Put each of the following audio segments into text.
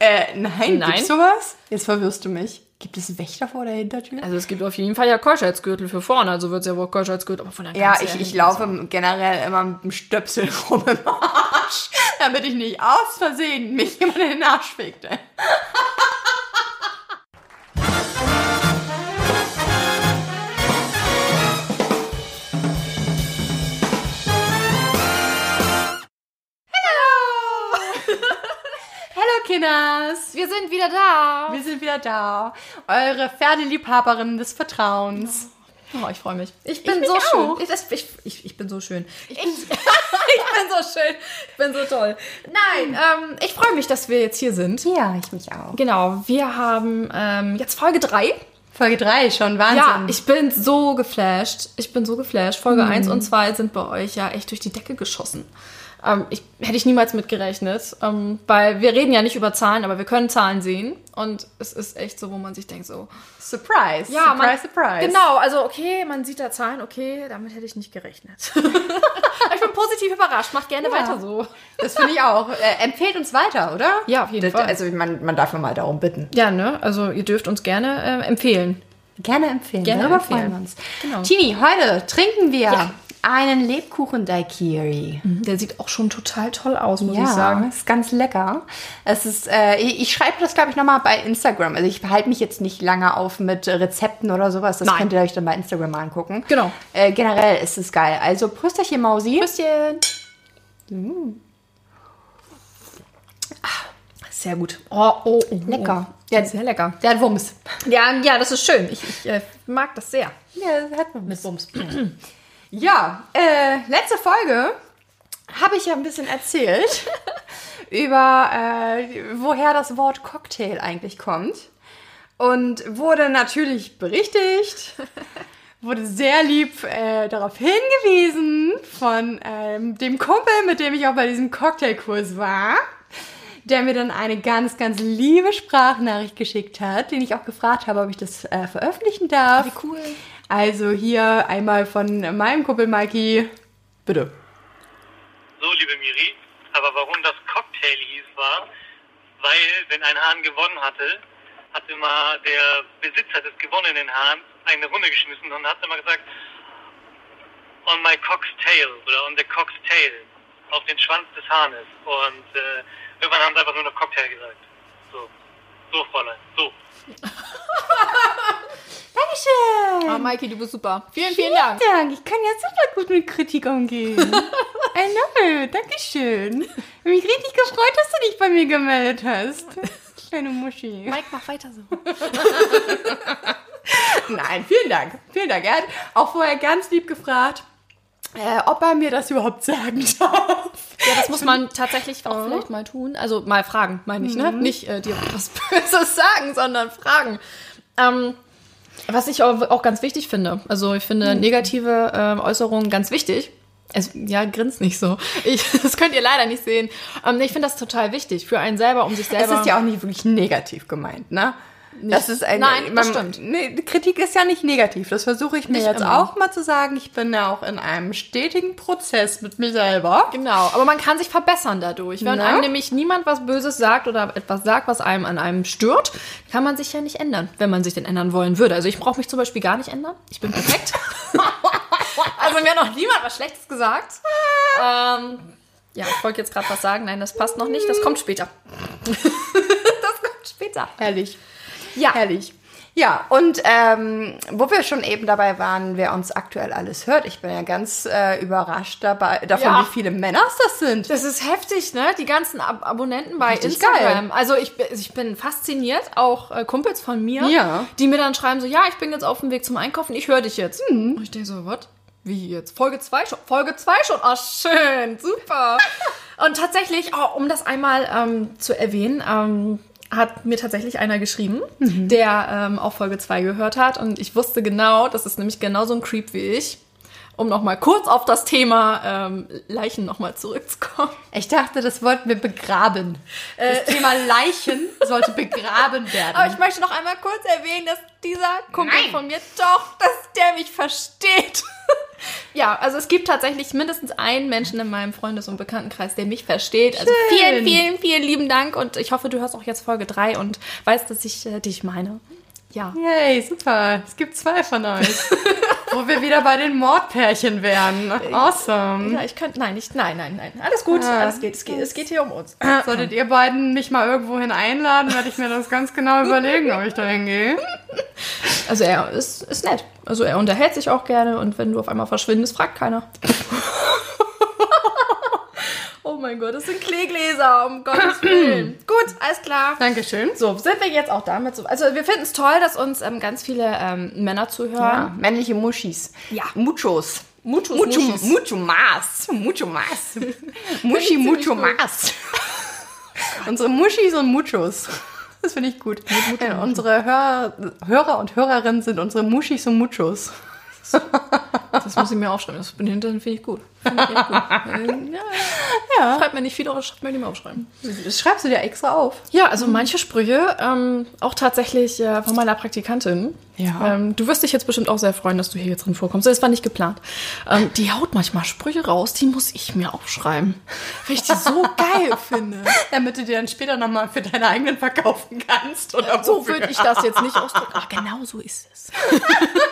Äh, nein, Nein? gibt's sowas? Jetzt verwirrst du mich. Gibt es Wächter vor der Hintertür? Also es gibt auf jeden Fall ja Keuschheitsgürtel für vorne, also wird es ja wohl Keuschheitsgürtel, aber von der Ja, ich, ich laufe generell immer mit dem Stöpsel rum im Arsch, damit ich nicht aus Versehen mich jemand in den Arsch fegte. Kinders, Wir sind wieder da. wir sind wieder da. Eure Pferdeliebhaberinnen des Vertrauens. Oh, ich freue mich. Ich bin mich so schön. Ich, ich, ich, ich bin so schön. Ich, ich bin so schön. Ich bin so toll. Nein, ähm, ich freue mich, dass wir jetzt hier sind. Ja, ich mich auch. Genau, wir haben ähm, jetzt Folge 3. Folge 3 schon, Wahnsinn. Ja, ich bin so geflasht. Ich bin so geflasht. Folge 1 und 2 sind bei euch ja echt durch die Decke geschossen. Ähm, ich, hätte ich niemals mitgerechnet, ähm, weil wir reden ja nicht über Zahlen, aber wir können Zahlen sehen. Und es ist echt so, wo man sich denkt so, Surprise. ja, surprise, man, surprise. Genau, also okay, man sieht da Zahlen, okay, damit hätte ich nicht gerechnet. ich bin positiv überrascht, macht gerne Ja. weiter so. Das finde ich auch. Äh, empfehlt uns weiter, oder? Ja, auf jeden das, Fall. Also man, man darf ja mal darum bitten. Ja, ne, also ihr dürft uns gerne äh, empfehlen. Gerne empfehlen. Gerne Darüber empfehlen. freuen wir uns. Genau. Tini, heute trinken wir Ja. Einen Lebkuchen Daikiri. Der sieht auch schon total toll aus, muss Ja, ich sagen. ist ganz lecker. Es ist, äh, ich, schreibe das, glaube ich, nochmal bei Instagram. Also ich behalte mich jetzt nicht lange auf mit Rezepten oder sowas. Das Nein. könnt ihr euch dann bei Instagram mal angucken. Genau. Äh, generell ist es geil. Also Prösterchen, Mausi. Bisschen. Sehr gut. Oh, oh, oh, Lecker. Oh. Ja, sehr lecker. Der hat Wumms. Ja, ja, das ist schön. Ich, ich äh, mag das sehr. Ja, das hat Wumms. Mit Bums. Ja, äh, letzte Folge habe ich ja ein bisschen erzählt über, äh, woher das Wort Cocktail eigentlich kommt. Und wurde natürlich berichtigt, wurde sehr lieb äh, darauf hingewiesen von ähm, dem Kumpel, mit dem ich auch bei diesem Cocktailkurs war, der mir dann eine ganz, ganz liebe Sprachnachricht geschickt hat, den ich auch gefragt habe, ob ich das äh, veröffentlichen darf. Wie cool. Also hier einmal von meinem Kumpel Mikey. Bitte. So, liebe Miri, aber warum das Cocktail hieß war, weil wenn ein Hahn gewonnen hatte, hat immer der Besitzer des gewonnenen Hahns eine Runde geschmissen und hat immer gesagt, on my cock's tail oder on the cock's tail, auf den Schwanz des Hahnes. Und äh, irgendwann haben sie einfach nur noch Cocktail gesagt. So, so Fräulein, so. Dankeschön. Oh, Maiki, du bist super. Vielen, vielen Dank. Dank. Ich kann ja super gut mit Kritik umgehen. I know. Dankeschön. Mich richtig gefreut, dass du dich bei mir gemeldet hast. Kleine Muschi. Mike, mach weiter so. Nein, vielen Dank. Vielen Dank. Er hat auch vorher ganz lieb gefragt, äh, ob er mir das überhaupt sagen darf. Ja, das muss man tatsächlich auch vielleicht mal tun. Also mal fragen, meine ich, ne? Nicht äh, dir was Böses sagen, sondern fragen. Ähm, was ich auch, ganz wichtig finde. Also ich finde negative ähm, Äußerungen ganz wichtig. Es, ja, grinst nicht so. Ich, das könnt ihr leider nicht sehen. Ähm, ich finde das total wichtig für einen selber, um sich selber. Es ist ja auch nicht wirklich negativ gemeint, ne? Das ist ein, Nein, das man- stimmt. Nee, Kritik ist ja nicht negativ. Das versuche ich mir Nicht jetzt immer. auch mal zu sagen. Ich bin ja auch in einem stetigen Prozess mit mir selber. Genau, aber man kann sich verbessern dadurch. Wenn Na? einem nämlich niemand was Böses sagt oder etwas sagt, was einem an einem stört, kann man sich ja nicht ändern, wenn man sich denn ändern wollen würde. Also ich brauche mich zum Beispiel gar nicht ändern. Ich bin perfekt. also mir hat noch niemand was Schlechtes gesagt. Ähm, ja, ich wollte jetzt gerade was sagen. Nein, das passt noch nicht. Das kommt später. das kommt später. Herrlich. Ja. Herrlich. Ja, und ähm, wo wir schon eben dabei waren, wer uns aktuell alles hört, ich bin ja ganz äh, überrascht dabei, davon, Ja. wie viele Männer das sind. Das ist heftig, ne? Die ganzen Ab Abonnenten bei Richtig Instagram. Also ich, bin- ich bin fasziniert, auch äh, Kumpels von mir, Ja. die mir dann schreiben so, ja, ich bin jetzt auf dem Weg zum Einkaufen, ich höre dich jetzt. Und ich denke so, was? Wie jetzt? Folge 2 schon? Folge 2 schon? Oh, schön, super. Und tatsächlich, oh, um das einmal ähm, zu erwähnen, ähm, hat mir tatsächlich einer geschrieben, der ähm, auch Folge 2 gehört hat. Und ich wusste genau, das ist nämlich genauso ein Creep wie ich. Um nochmal kurz auf das Thema ähm, Leichen nochmal zurückzukommen. Ich dachte, das wollten wir begraben. Das Thema Leichen sollte begraben werden. Aber ich möchte noch einmal kurz erwähnen, dass dieser Kumpel Nein. von mir doch, dass der mich versteht. Ja, also es gibt tatsächlich mindestens einen Menschen in meinem Freundes- und Bekanntenkreis, der mich versteht. Also vielen, vielen, vielen lieben Dank und ich hoffe, du hörst auch jetzt Folge 3 und weißt, dass ich äh, dich meine. Ja. Yay, super. Es gibt zwei von euch. Wo wir wieder bei den Mordpärchen wären. Awesome. Ja, ich könnte, nein, nicht, nein, nein, nein. Alles gut, Ah. alles geht, es geht, es geht hier um uns. Solltet ihr beiden mich mal irgendwohin einladen, werde ich mir das ganz genau überlegen, ob ich da hingehe. Also er ist, ist nett. Also er unterhält sich auch gerne und wenn du auf einmal verschwindest, fragt keiner. oh mein Gott, das sind Kleegläser, um Gottes Willen. Gut, alles klar. Dankeschön. So, sind wir jetzt auch damit so. Also wir finden es toll, dass uns ähm, ganz viele ähm, Männer zuhören. Ja, männliche Muschis. Ja. Muchos. Muchos, Mucho, Muschis. mucho más. Mucho más. Muschi, mucho más. unsere Muschis und Muchos. Das finde ich gut. Ja, unsere Hör Hörer und Hörerinnen sind unsere Muschis und Muchos. Das muss ich mir aufschreiben. Das bin finde ich gut. Finde ich echt gut. Äh, ja, ja. Schreibt mir nicht viel, aber schreibt mir nicht mehr aufschreiben. Das schreibst du dir extra auf. Ja, also manche Sprüche, ähm, auch tatsächlich äh, von meiner Praktikantin. Ja. Ähm, du wirst dich jetzt bestimmt auch sehr freuen, dass du hier jetzt drin vorkommst. Das war nicht geplant. Ähm, die haut manchmal Sprüche raus, die muss ich mir aufschreiben. Weil ich die so geil finde. Damit du dir dann später nochmal für deine eigenen verkaufen kannst. Oder So würde ich das jetzt nicht ausdrücken. Ach, genau so ist es.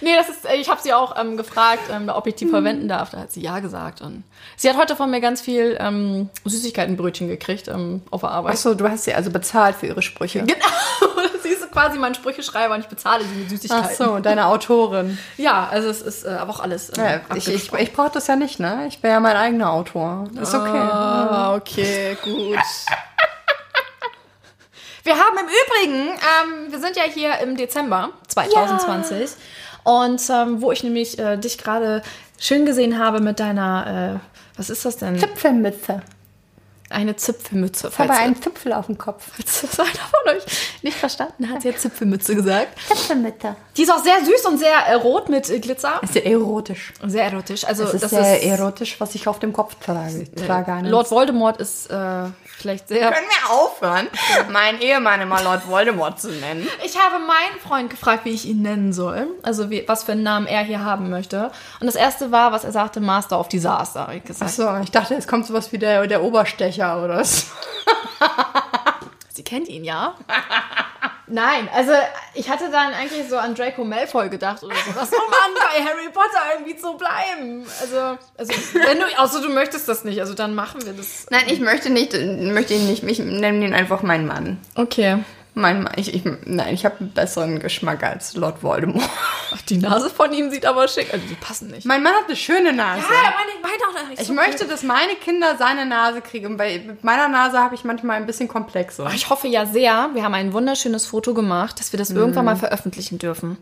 nee, das ist, äh, ich habe sie auch ähm, gefragt, ähm, ob ich die verwenden darf. Da hat sie ja gesagt. Und sie hat heute von mir ganz viel ähm, Süßigkeitenbrötchen gekriegt ähm, auf der Arbeit. Achso, du hast sie also bezahlt für ihre Sprüche. Genau. sie ist quasi mein Sprücheschreiber und ich bezahle sie mit Süßigkeiten. Ach so, deine Autorin. Ja, also es ist äh, aber auch alles. Äh, Ja, ich ich, ich brauche das ja nicht, ne? Ich bin ja mein eigener Autor. Ist okay. Ah, okay, gut. Wir haben im Übrigen, ähm, wir sind ja hier im Dezember 2020 und ähm, wo ich nämlich äh, dich gerade schön gesehen habe mit deiner, äh, was ist das denn? Zipfelmütze. Eine Zipfelmütze. Ich habe einen Zipfel auf dem Kopf. falls das einer von euch nicht verstanden hat, sie hat Zipfelmütze gesagt. Zipfelmütze. Die ist auch sehr süß und sehr äh, rot mit äh, Glitzer. Ist ja erotisch. Sehr erotisch. Also Das ist das sehr ist, erotisch, was ich auf dem Kopf trage. trage einen. Lord Voldemort ist äh, vielleicht sehr Können wir aufhören, meinen Ehemann immer Lord Voldemort zu nennen? Ich habe meinen Freund gefragt, wie ich ihn nennen soll. Also wie, was für einen Namen er hier haben möchte. Und das erste war, was er sagte, Master of Disaster. Ich gesagt. Achso, ich dachte, jetzt kommt sowas wie der, der Oberstecher oder so. Sie kennt ihn, ja? Nein, also ich hatte dann eigentlich so an Draco Malfoy gedacht oder so. Was soll man bei Harry Potter irgendwie zu bleiben? Also, also wenn du, außer du möchtest das nicht, also dann machen wir das. Nein, ich möchte nicht, möchte ihn nicht, ich nenne ihn einfach meinen Mann. Okay. Mein ich, ich, nein, ich habe einen besseren Geschmack als Lord Voldemort. Ach, die Nase von ihm sieht aber schick. Also die passen nicht. Mein Mann hat eine schöne Nase. Ja, meine, meine auch nicht. Ich so möchte, dass meine Kinder seine Nase kriegen. Bei mit meiner Nase habe ich manchmal ein bisschen Komplexe. Ich hoffe ja sehr, wir haben ein wunderschönes Foto gemacht, dass wir das irgendwann mal veröffentlichen dürfen.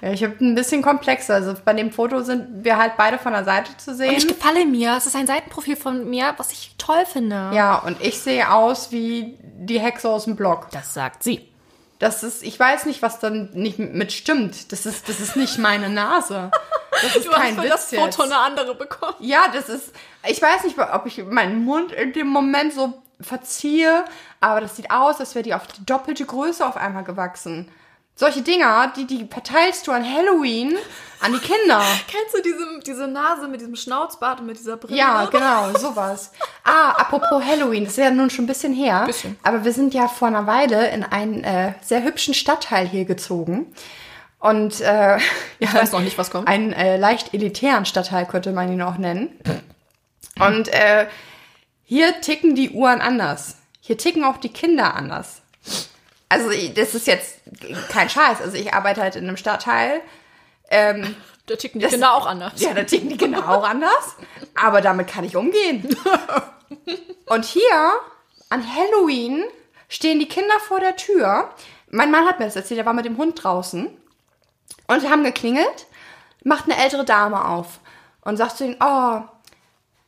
Ja, ich habe ein bisschen Komplexe. Also bei dem Foto sind wir halt beide von der Seite zu sehen. Ich gefalle mir. Es ist ein Seitenprofil von mir, was ich toll finde. ja, und ich sehe aus wie die Hexe aus dem Block. Das sagt sie. Das ist, ich weiß nicht, was dann nicht mit stimmt. Das ist, das ist nicht meine Nase. Das ist kein Witz jetzt. eine andere bekommen. Ja, das ist. Ich weiß nicht, ob ich meinen Mund in dem Moment so verziehe, aber das sieht aus, als wäre die auf die doppelte Größe auf einmal gewachsen. Solche Dinger, die, die verteilst du an Halloween an die Kinder. Kennst du diese, diese Nase mit diesem Schnauzbart und mit dieser Brille? Ja, genau, sowas. Ah, apropos Halloween, das ist ja nun schon ein bisschen her. Bisschen. Aber wir sind ja vor einer Weile in einen äh, sehr hübschen Stadtteil hier gezogen. Und äh, ja, Ich weiß noch nicht, was kommt. einen äh, leicht elitären Stadtteil könnte man ihn auch nennen. Und äh, hier ticken die Uhren anders. Hier ticken auch die Kinder anders. Also das ist jetzt kein Scheiß. Also ich arbeite halt in einem Stadtteil. Ähm, Da ticken die Das- Kinder auch anders. ja, da ticken die Kinder auch anders. Aber damit kann ich umgehen. Und hier an Halloween stehen die Kinder vor der Tür. Mein Mann hat mir das erzählt, er war mit dem Hund draußen. Und sie haben geklingelt, macht eine ältere Dame auf und sagt zu ihnen, oh,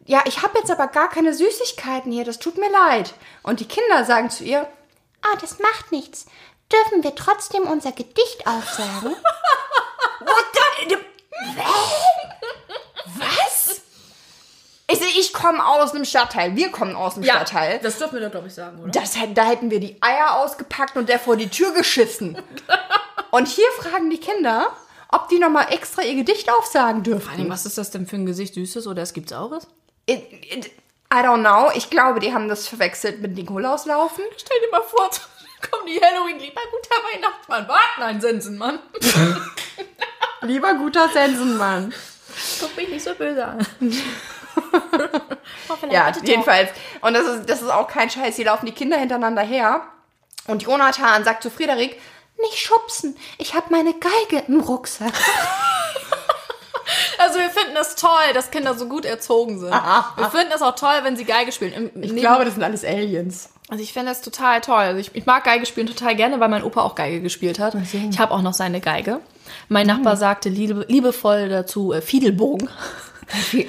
ja, ich habe jetzt aber gar keine Süßigkeiten hier, das tut mir leid. Und die Kinder sagen zu ihr, ah, das macht nichts. Dürfen wir trotzdem unser Gedicht aufsagen? What the... Was? Ich, ich komme aus einem Stadtteil. Wir kommen aus einem Stadtteil. das dürfen wir doch, glaube ich, sagen, oder? Das, da hätten wir die Eier ausgepackt und der vor die Tür geschissen. Und hier fragen die Kinder, ob die nochmal extra ihr Gedicht aufsagen dürfen. Was ist das denn für ein Gesicht? Süßes oder es gibt's Saures? I, I, don't know. Ich glaube, die haben das verwechselt mit Nikolauslaufen. Stell dir mal vor, kommen die Halloween lieber guter Weihnachtsmann. Warte, nein, Sensenmann. Lieber guter Sensenmann. Guck mich nicht so böse an. Ja, jedenfalls. Und das ist, das ist auch kein Scheiß. Hier laufen die Kinder hintereinander her. Und Jonathan sagt zu Friederik, nicht schubsen. Ich habe meine Geige im Rucksack. Also wir finden es toll, dass Kinder so gut erzogen sind. Wir finden es auch toll, wenn sie Geige spielen. Im, Ich glaube, das sind alles Aliens. Also ich finde es total toll. Also ich, ich mag Geige spielen total gerne, weil mein Opa auch Geige gespielt hat. Ich habe auch noch seine Geige. Mein Nachbar sagte liebe, liebevoll dazu äh, Fiedelbogen.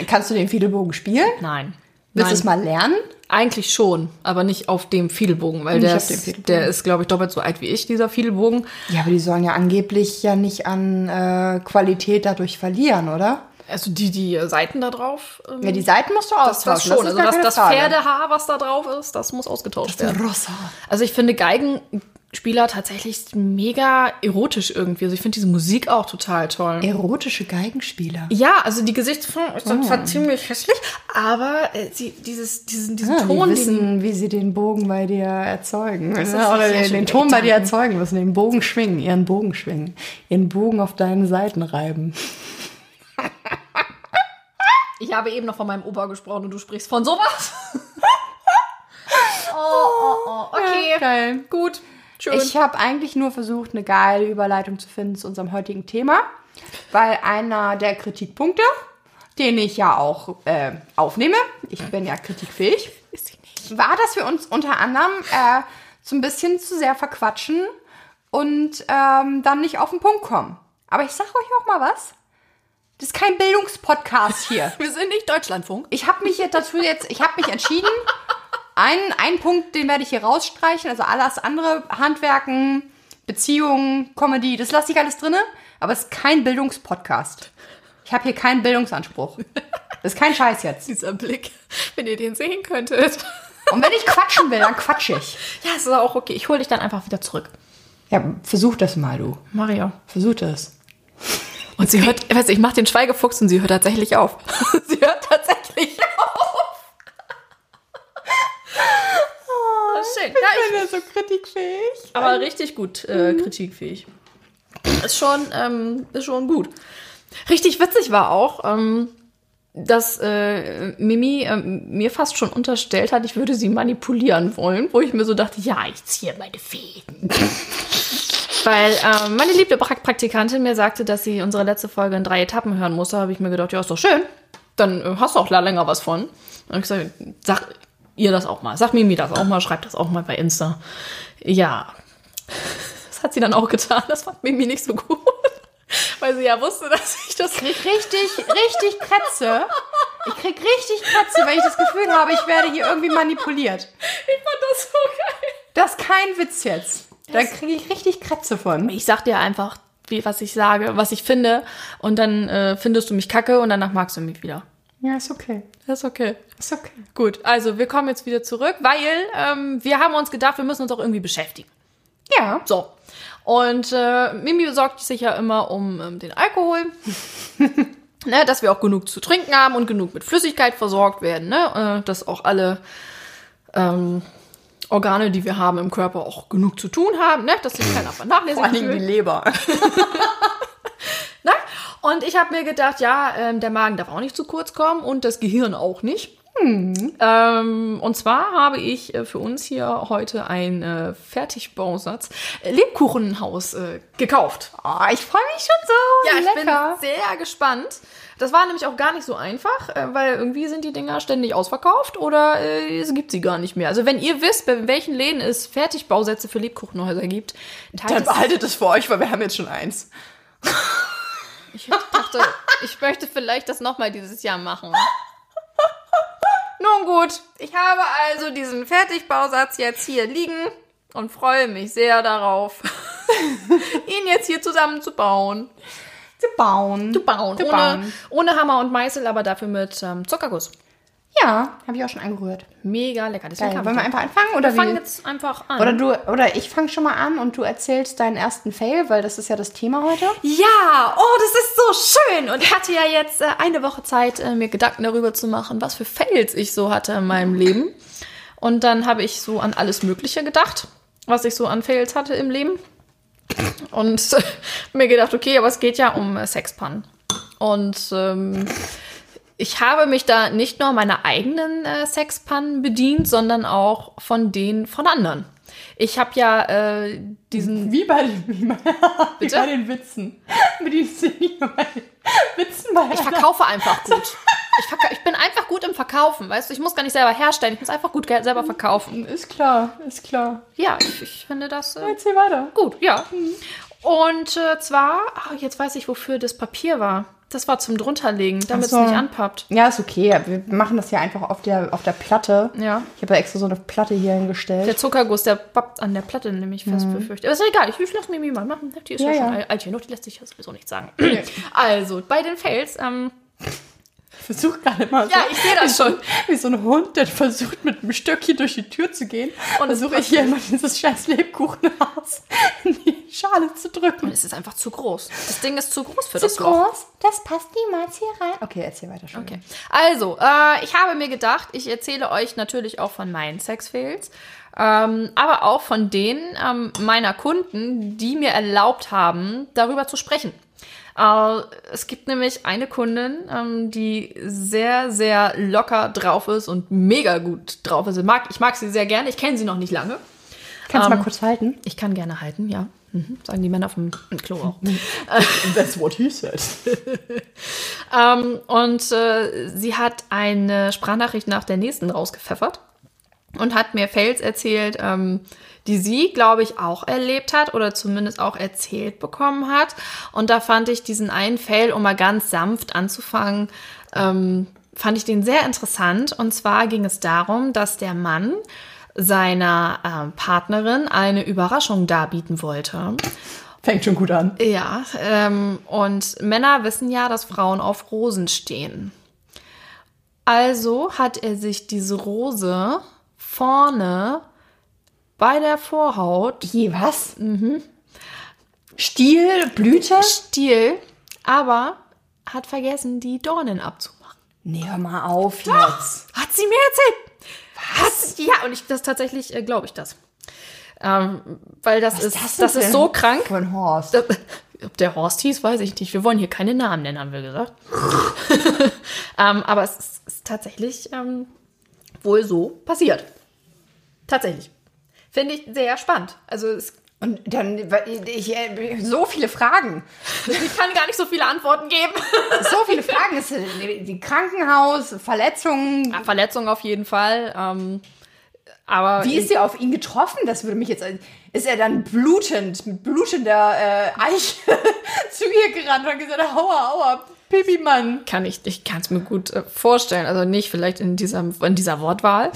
Kannst du den Fiedelbogen spielen? Nein. Willst du es mal lernen? Eigentlich schon, aber nicht auf dem Fiedelbogen, weil der ist, der ist, glaube ich, doppelt so alt wie ich, dieser Fiedelbogen. Ja, aber die sollen ja angeblich ja nicht an äh, Qualität dadurch verlieren, oder? Also die, die Seiten da drauf. ähm, Ja, die Seiten musst du das, austauschen. das schon. ist Also das, das. Pferdehaar, was da drauf ist, das muss ausgetauscht werden. Rossa. Also ich finde Geigenspieler tatsächlich mega erotisch irgendwie. Also ich finde diese Musik auch total toll. Erotische Geigenspieler. Ja, also die Gesichtsform ist zwar ziemlich hässlich, aber äh, sie, dieses, diesen, diesen Ja, die Ton, diesen, wissen, wie sie den Bogen bei dir erzeugen. ist Oder ja den, den Ton bei dir erzeugen müssen. Den Bogen schwingen, ihren Bogen schwingen. Ihren Bogen auf deinen Seiten reiben. Ich habe eben noch von meinem Opa gesprochen und du sprichst von sowas. oh, oh, oh, okay. Geil. Gut, schön. Ich habe eigentlich nur versucht, eine geile Überleitung zu finden zu unserem heutigen Thema, weil einer der Kritikpunkte, den ich ja auch äh, aufnehme, ich bin ja kritikfähig, war, dass wir uns unter anderem äh, so ein bisschen zu sehr verquatschen und ähm, dann nicht auf den Punkt kommen. Aber ich sag euch auch mal was. Das ist kein Bildungspodcast hier. Wir sind nicht Deutschlandfunk. Ich habe mich jetzt dazu jetzt, ich habe mich entschieden. Einen, einen Punkt, den werde ich hier rausstreichen. Also alles andere, Handwerken, Beziehungen, Comedy, das lasse ich alles drinne. Aber es ist kein Bildungspodcast. Ich habe hier keinen Bildungsanspruch. Das ist kein Scheiß jetzt. Dieser Blick, wenn ihr den sehen könntet. Und wenn ich quatschen will, dann quatsche ich. Ja, es ist auch okay. Ich hole dich dann einfach wieder zurück. Ja, versuch das mal, du. Maria. Versuch das. Und sie hört, ich weiß, ich mache den Schweigefuchs und sie hört tatsächlich auf. sie hört tatsächlich auf. Oh, schön. Ja, ich, bin ja so kritikfähig. aber richtig gut äh, kritikfähig. Ist schon, ähm, ist schon gut. Richtig witzig war auch, ähm, dass äh, Mimi ähm, mir fast schon unterstellt hat, ich würde sie manipulieren wollen, wo ich mir so dachte, ja, ich ziehe meine Fäden. Weil ähm, meine liebe pra Praktikantin mir sagte, dass sie unsere letzte Folge in drei Etappen hören musste, habe ich mir gedacht, ja, ist doch schön. Dann äh, hast du auch länger was von. Dann habe ich gesagt, sag ihr das auch mal. Sag Mimi das auch mal, schreib das auch mal bei Insta. Ja. Das hat sie dann auch getan. Das fand Mimi nicht so gut. Weil sie ja wusste, dass ich das krieg richtig, richtig Krätze. Ich krieg richtig Krätze, weil ich das Gefühl habe, ich werde hier irgendwie manipuliert. Ich fand das so geil. Das ist kein Witz jetzt. Da kriege ich richtig Krätze von. Ich sag dir einfach, wie, was ich sage, was ich finde. Und dann äh, findest du mich kacke und danach magst du mich wieder. Ja, ist okay. Ist okay. Ist okay. Gut, also wir kommen jetzt wieder zurück, weil ähm, wir haben uns gedacht, wir müssen uns auch irgendwie beschäftigen. Ja. So. Und äh, Mimi sorgt sich ja immer um ähm, den Alkohol. ne, dass wir auch genug zu trinken haben und genug mit Flüssigkeit versorgt werden. Ne? Äh, dass auch alle ähm, Organe, die wir haben im Körper, auch genug zu tun haben. Ne? Dass sich keiner vernachlässigt Vor allem die. Leber. Ne? Und ich habe mir gedacht, ja, ähm, der Magen darf auch nicht zu kurz kommen und das Gehirn auch nicht. Ähm, und zwar habe ich äh, für uns hier heute einen äh, Fertigbausatz äh, Lebkuchenhaus äh, gekauft. Oh, ich freue mich schon so. Ja, ich Lecker. bin sehr gespannt. Das war nämlich auch gar nicht so einfach, äh, weil irgendwie sind die Dinger ständig ausverkauft oder äh, es gibt sie gar nicht mehr. Also wenn ihr wisst, bei welchen Läden es Fertigbausätze für Lebkuchenhäuser gibt, teilt Dann behaltet es für euch, weil wir haben jetzt schon eins. Ich dachte, ich möchte vielleicht das nochmal dieses Jahr machen. Nun gut, ich habe also diesen Fertigbausatz jetzt hier liegen und freue mich sehr darauf, ihn jetzt hier zusammenzubauen. Zu bauen. Zu bauen. Zu ohne, bauen. ohne Hammer und Meißel, aber dafür mit ähm, Zuckerguss. Ja, habe ich auch schon angerührt. Mega lecker. Deswegen Geil. Wollen wir einfach anfangen oder Wir fangen wie? jetzt einfach an. Oder du oder ich fange schon mal an und du erzählst deinen ersten Fail, weil das ist ja das Thema heute. Ja, oh, das ist so schön. Und ich hatte ja jetzt äh, eine Woche Zeit, äh, mir Gedanken darüber zu machen, was für Fails ich so hatte in meinem Leben. Und dann habe ich so an alles Mögliche gedacht, was ich so an Fails hatte im Leben. Und mir gedacht, okay, aber es geht ja um äh, Sexpannen. Und ähm, ich habe mich da nicht nur meiner eigenen äh, Sexpannen bedient, sondern auch von denen von anderen. Ich habe ja äh, diesen Wie bei den, wie bei, wie bei den Witzen. Bei den Witzen bei Ich verkaufe einfach gut. Ich, ich bin einfach gut im Verkaufen, weißt du? Ich muss gar nicht selber herstellen, ich muss einfach gut selber verkaufen. Ist klar, ist klar. Ja, ich, ich finde das äh, Erzähl weiter. gut, ja. Und äh, zwar, ah, jetzt weiß ich, wofür das Papier war. Das war zum drunterlegen, damit so. es nicht anpappt. Ja, ist okay. Wir machen das ja einfach auf der, auf der Platte. Ja. Ich habe da extra so eine Platte hier hingestellt. Der Zuckerguss, der pappt an der Platte nämlich fest, befürchte. Aber ist ja egal, ich, ich lasse mir mal machen. Die ist ja, Ja, schon ja. alt- genug, die lässt sich ja sowieso nicht sagen. Also, bei den Fails, ähm, versuche gerade mal so, Ja, ich sehe das schon. wie so ein Hund, der versucht mit einem Stöckchen durch die Tür zu gehen. Und Und versuche ich hier immer dieses scheiß Lebkuchenhaus in die Schale zu drücken. es ist einfach zu groß. Das Ding ist zu groß für Zu das Loch. groß? Das passt niemals hier rein. Okay, erzähl weiter schon. Okay. Also, äh, ich habe mir gedacht, ich erzähle euch natürlich auch von meinen Sexfails, ähm, aber auch von denen ähm, meiner Kunden, die mir erlaubt haben, darüber zu sprechen. Es gibt nämlich eine Kundin, ähm, die sehr, sehr locker drauf ist und mega gut drauf ist. Ich mag, ich mag sie sehr gerne. Ich kenne sie noch nicht lange. Kannst du Ähm, mal kurz halten? Ich kann gerne halten, ja. Mhm. Sagen die Männer vom Klo auch. That's what he said. Ähm, und äh, sie hat eine Sprachnachricht nach der nächsten rausgepfeffert und hat mir Fails erzählt, ähm, die sie, glaube ich, auch erlebt hat oder zumindest auch erzählt bekommen hat. Und da fand ich diesen einen Fail, um mal ganz sanft anzufangen, ähm, fand ich den sehr interessant. Und zwar ging es darum, dass der Mann seiner ähm, Partnerin eine Überraschung darbieten wollte. Fängt schon gut an. Ja, ähm, und Männer wissen ja, dass Frauen auf Rosen stehen. Also hat er sich diese Rose vorne bei der Vorhaut Je, was? Mhm. Stiel, Blüte? Stiel, aber hat vergessen, die Dornen abzumachen. Nee, hör mal auf jetzt. Hat sie mir erzählt. Was? Ja, und ich das tatsächlich äh, glaube ich das. Ähm, weil das ist das das, ist so krank. Ein Horst. Ob der Horst hieß, weiß ich nicht. Wir wollen hier keine Namen nennen, haben wir gesagt. ähm, aber es ist, ist tatsächlich ähm, wohl so passiert. Tatsächlich. Finde ich sehr spannend. Also es, Und dann, ich, äh, so viele Fragen. ich kann gar nicht so viele Antworten geben. So viele Fragen. Es ist die Krankenhaus, Verletzungen. Ja, Verletzung auf jeden Fall. Ähm, aber Wie ist sie auf ihn getroffen? Das würde mich jetzt. Ist er dann blutend, mit blutender äh, Eiche zu ihr gerannt und gesagt, aua, aua, Pipi-Mann. kann ich, ich kann es mir gut äh, vorstellen. Also nicht vielleicht in dieser, in dieser Wortwahl.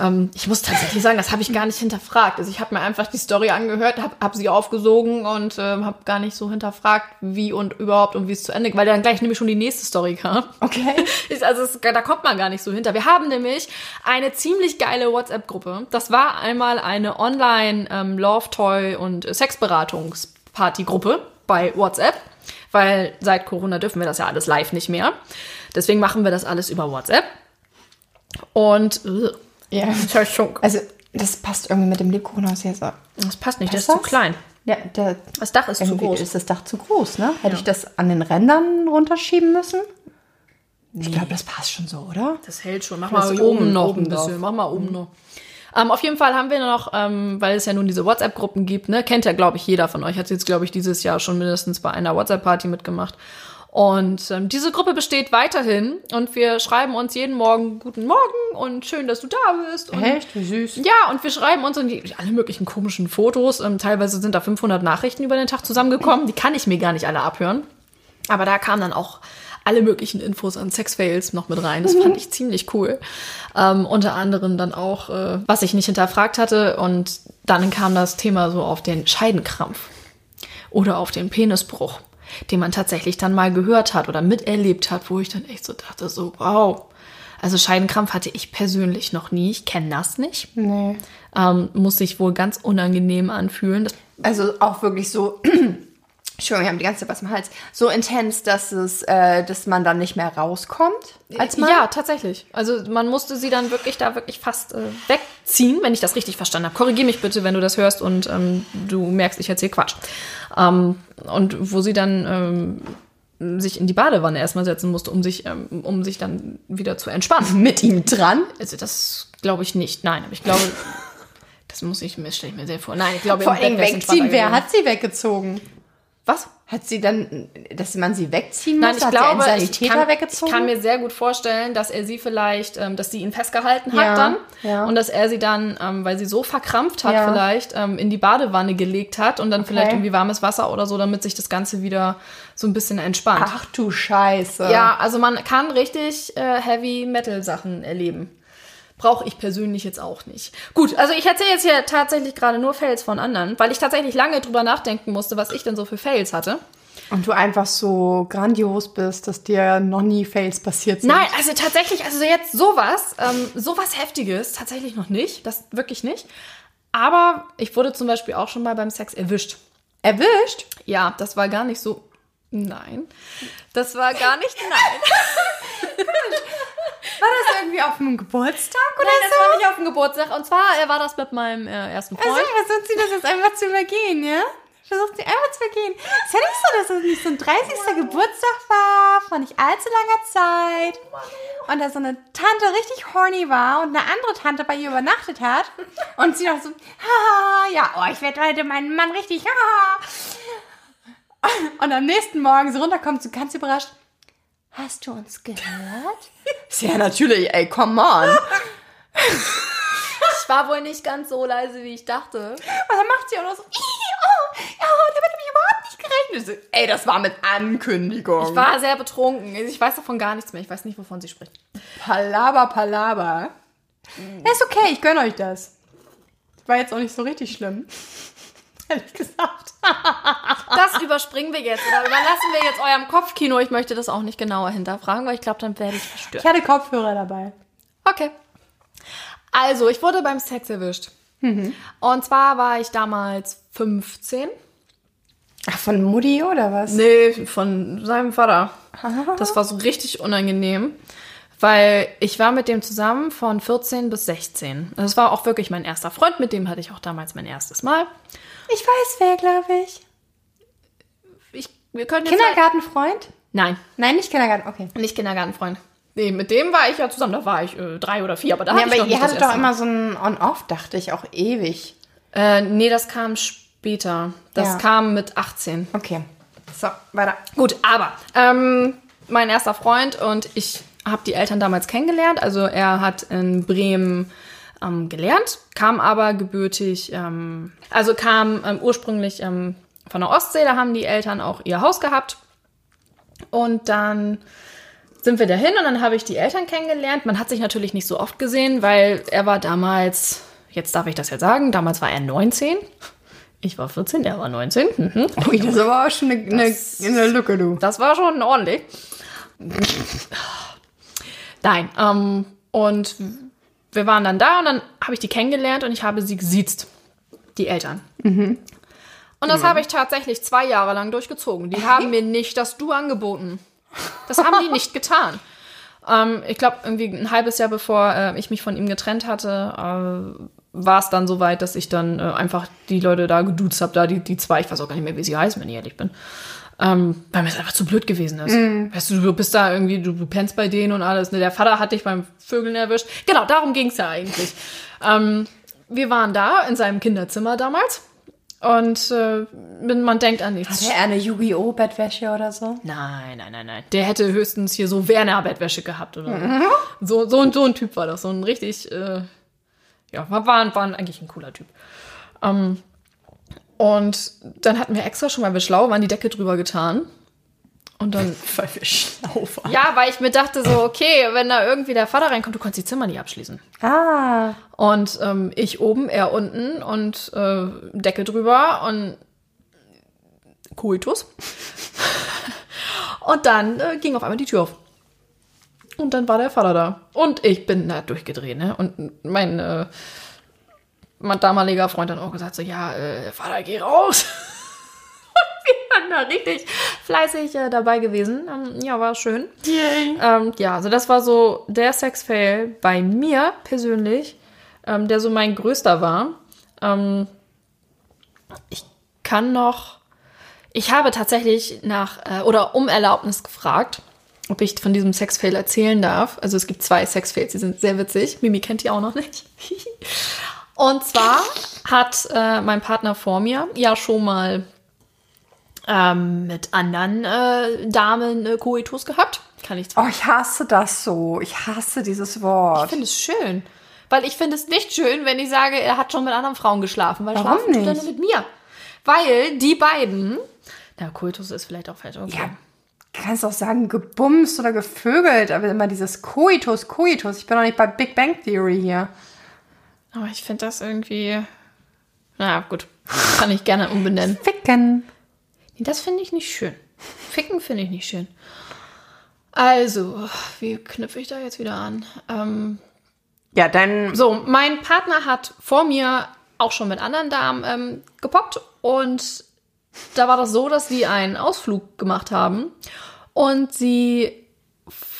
ähm, ich muss tatsächlich sagen, das habe ich gar nicht hinterfragt. Also ich habe mir einfach die Story angehört, habe hab sie aufgesogen und ähm, habe gar nicht so hinterfragt, wie und überhaupt und wie es zu Ende, weil dann gleich nämlich schon die nächste Story kam. Okay. Ist, also es, da kommt man gar nicht so hinter. Wir haben nämlich eine ziemlich geile WhatsApp-Gruppe. Das war einmal eine Online ähm, Love Toy und Sexberatungspartygruppe bei WhatsApp, weil seit Corona dürfen wir das ja alles live nicht mehr. Deswegen machen wir das alles über WhatsApp. Und äh, Ja. Entschuldigung, Also, das passt irgendwie mit dem Lebkuchenhaus jetzt. das passt nicht, Passt das ist zu das? klein. Ja, der, Das Dach ist zu groß. ist das Dach zu groß, ne? Hätte ich das an den Rändern runterschieben müssen? Ich glaube, das passt schon so, oder? Das hält schon. Mach mal oben oben- noch oben ein bisschen. drauf. Mach mal oben noch. Ähm, auf jeden Fall haben wir noch, ähm, weil es ja nun diese WhatsApp-Gruppen gibt, ne, kennt ja, glaube ich, jeder von euch. Hat jetzt, glaube ich, dieses Jahr schon mindestens bei einer WhatsApp-Party mitgemacht. Und ähm, diese Gruppe besteht weiterhin und wir schreiben uns jeden Morgen Guten Morgen und schön, dass du da bist. Und Echt? Wie süß. ja, und wir schreiben uns und die, alle möglichen komischen Fotos. Ähm, teilweise sind da 500 Nachrichten über den Tag zusammengekommen. Die kann ich mir gar nicht alle abhören. Aber da kamen dann auch alle möglichen Infos an Sexfails noch mit rein. Das fand ich ziemlich cool. Ähm, unter anderem dann auch, äh, was ich nicht hinterfragt hatte. Und dann kam das Thema so auf den Scheidenkrampf oder auf den Penisbruch, den man tatsächlich dann mal gehört hat oder miterlebt hat, wo ich dann echt so dachte, so wow, Also Scheidenkrampf hatte ich persönlich noch nie. Ich kenne das nicht. Nee. Ähm, muss sich wohl ganz unangenehm anfühlen. Das, Also auch wirklich so. Entschuldigung, ich habe die ganze Zeit was im Hals. So intens, dass es, äh, dass man dann nicht mehr rauskommt als Mann. Ja, tatsächlich. Also man musste sie dann wirklich da wirklich fast äh, wegziehen, wenn ich das richtig verstanden habe. Korrigier mich bitte, wenn du das hörst und ähm, du merkst, ich erzähle Quatsch. Ähm, und wo sie dann ähm, sich in die Badewanne erstmal setzen musste, um sich, ähm, um sich dann wieder zu entspannen. Mit ihm dran. Also das glaube ich nicht. Nein, aber ich glaube, das muss ich mir stelle ich mir sehr vor. Nein, ich glaube, Vor allem wegziehen. Wer hat sie weggezogen? Was? Hat sie dann, dass man sie wegziehen Nein, muss? ich hat glaube, sie einen ich Sanitäter kann, weggezogen? ich kann mir sehr gut vorstellen, dass er sie vielleicht, ähm, dass sie ihn festgehalten hat Ja, dann ja. und dass er sie dann, ähm, weil sie so verkrampft hat Ja. vielleicht, ähm, in die Badewanne gelegt hat und dann vielleicht Okay. irgendwie warmes Wasser oder so, damit sich das Ganze wieder so ein bisschen entspannt. Ach du Scheiße. Ja, also man kann richtig äh, Heavy Metal Sachen erleben. Brauche ich persönlich jetzt auch nicht. Gut, also ich erzähle jetzt hier tatsächlich gerade nur Fails von anderen, weil ich tatsächlich lange drüber nachdenken musste, was ich denn so für Fails hatte. Und du einfach so grandios bist, dass dir noch nie Fails passiert sind. Nein, also tatsächlich, also jetzt sowas, ähm, sowas Heftiges, tatsächlich noch nicht, das wirklich nicht. Aber ich wurde zum Beispiel auch schon mal beim Sex erwischt. Erwischt? Ja, das war gar nicht so. Nein. Das war gar nicht nein. War das irgendwie auf einem Geburtstag oder Nein, das so? war nicht auf dem Geburtstag. Und zwar äh, war das mit meinem äh, ersten Also Freund. versucht sie das jetzt einfach zu übergehen, ja? Versucht sie einfach zu übergehen. Ist ja nicht so, dass es nicht so ein 30. Geburtstag war, vor nicht allzu langer Zeit. Und da so eine Tante richtig horny war und eine andere Tante bei ihr übernachtet hat. Und sie noch so, haha, ja, oh, ich werde heute meinen Mann richtig, haha. Und am nächsten Morgen so runterkommt, so ganz überrascht. Hast du uns gehört? Ja, natürlich, ey, come on. Ich war wohl nicht ganz so leise, wie ich dachte. Und dann macht sie auch noch so, "Ih, oh, ja, damit habe ich überhaupt nicht gerechnet. So, ey, das war mit Ankündigung. Ich war sehr betrunken. Ich weiß davon gar nichts mehr. Ich weiß nicht, wovon sie spricht. Palaber, Palaber. Ja, Ist okay, ich gönne euch das. War jetzt auch nicht so richtig schlimm. Ehrlich gesagt. Das überspringen wir jetzt oder überlassen wir jetzt eurem Kopfkino. Ich möchte das auch nicht genauer hinterfragen, weil ich glaube, dann werde ich verstört. Ich hatte Kopfhörer dabei. Okay. Also, ich wurde beim Sex erwischt. Und zwar war ich damals 15. Ach, von Mutti oder was? Nee, von seinem Vater. Das war so richtig unangenehm, weil ich war mit dem zusammen von 14 bis 16. Das war auch wirklich mein erster Freund, mit dem hatte ich auch damals mein erstes Mal. Ich weiß wer, glaube ich. Ich, wir können jetzt Kindergartenfreund? Nein, Nein, nicht Kindergarten, okay. nicht Kindergartenfreund. Nee, mit dem war ich ja zusammen, da war ich äh, drei oder vier, aber da Ja, hatte ich aber noch nicht ihr hattet doch immer so ein On-Off, dachte ich, auch ewig. Äh, nee, das kam später. Das Ja. kam mit 18. Okay. So, weiter. Gut, aber ähm, mein erster Freund und ich habe die Eltern damals kennengelernt. Also er hat in Bremen ähm, gelernt, kam aber gebürtig, ähm, also kam ähm, ursprünglich ähm, von der Ostsee. Da haben die Eltern auch ihr Haus gehabt. Und dann sind wir dahin und dann habe ich die Eltern kennengelernt. Man hat sich natürlich nicht so oft gesehen, weil er war damals, jetzt darf ich das ja sagen, damals war er 19. Ich war 14, er war 19. Mhm. Ui, das auch schon eine, eine, eine Lücke, du. Das war schon ordentlich. Nein, ähm, und wir waren dann da und dann habe ich die kennengelernt und ich habe sie gesiezt. Die Eltern. Und das habe ich tatsächlich zwei Jahre lang durchgezogen. Die haben mir nicht das Du angeboten. Das haben die nicht getan. Ähm, ich glaube, irgendwie ein halbes Jahr bevor äh, ich mich von ihm getrennt hatte, äh, war es dann soweit, dass ich dann äh, einfach die Leute da geduzt habe, da die, die zwei, ich weiß auch gar nicht mehr, wie sie heißen, wenn ich ehrlich bin. Ähm, weil mir es einfach zu blöd gewesen ist. Weißt du, du bist da irgendwie, du, du pennst bei denen und alles. Ne? Der Vater hat dich beim Vögeln erwischt. Genau, darum ging es ja eigentlich. ähm, wir waren da in seinem Kinderzimmer damals. Und äh, man denkt an nichts. Hatte er eine Yu-Gi-Oh! Bettwäsche oder so? Nein, nein, nein, nein. Der hätte höchstens hier so Werner-Bettwäsche gehabt oder so. So, so, ein- so ein Typ war das. So ein richtig, äh, ja, war, war, war eigentlich ein cooler Typ. Ähm, und dann hatten wir extra schon, weil wir schlau waren, die Decke drüber getan. Und dann, Weil wir schlau waren. ja, weil ich mir dachte so, okay, wenn da irgendwie der Vater reinkommt, du kannst die Zimmer nicht abschließen. Ah. Und ähm, ich oben, er unten und äh, Decke drüber und Koitus. und dann äh, ging auf einmal die Tür auf. Und dann war der Vater da. Und ich bin da durchgedreht, ne? Und mein, äh, mein damaliger Freund dann auch gesagt so, ja, äh, Vater, geh raus. Wir waren da richtig fleißig äh, dabei gewesen. Ähm, ja, war schön. Ähm, ja, also das war so der Sex-Fail bei mir persönlich, ähm, der so mein größter war. Ähm, ich kann noch. Ich habe tatsächlich nach äh, oder um Erlaubnis gefragt, ob ich von diesem Sexfail erzählen darf. Also es gibt zwei Sexfails, die sind sehr witzig. Mimi kennt die auch noch nicht. Und zwar hat äh, mein Partner vor mir ja schon mal ähm, mit anderen äh, Damen äh, Koitus gehabt. Kann ich zwar Oh, ich hasse das so. Ich hasse dieses Ich Wort. finde es schön. Weil ich finde es nicht schön, wenn ich sage, er hat schon mit anderen Frauen geschlafen. Weil Warum schlafen tut er nicht? mit mir. Weil die beiden. Na, Kultus ist vielleicht auch falsch. Okay. Ja, kannst auch sagen gebumst oder gevögelt, aber immer dieses Coitus, Coitus. Ich bin doch nicht bei Big Bang Theory hier. Aber ich finde das irgendwie. Na gut. Kann ich gerne umbenennen. Ficken. Nee, das finde ich nicht schön. Ficken finde ich nicht schön. Also, wie knüpfe ich da jetzt wieder an? Ähm, Ja, dann So, mein Partner hat vor mir auch schon mit anderen Damen ähm, gepoppt und da war das so, dass sie einen Ausflug gemacht haben und sie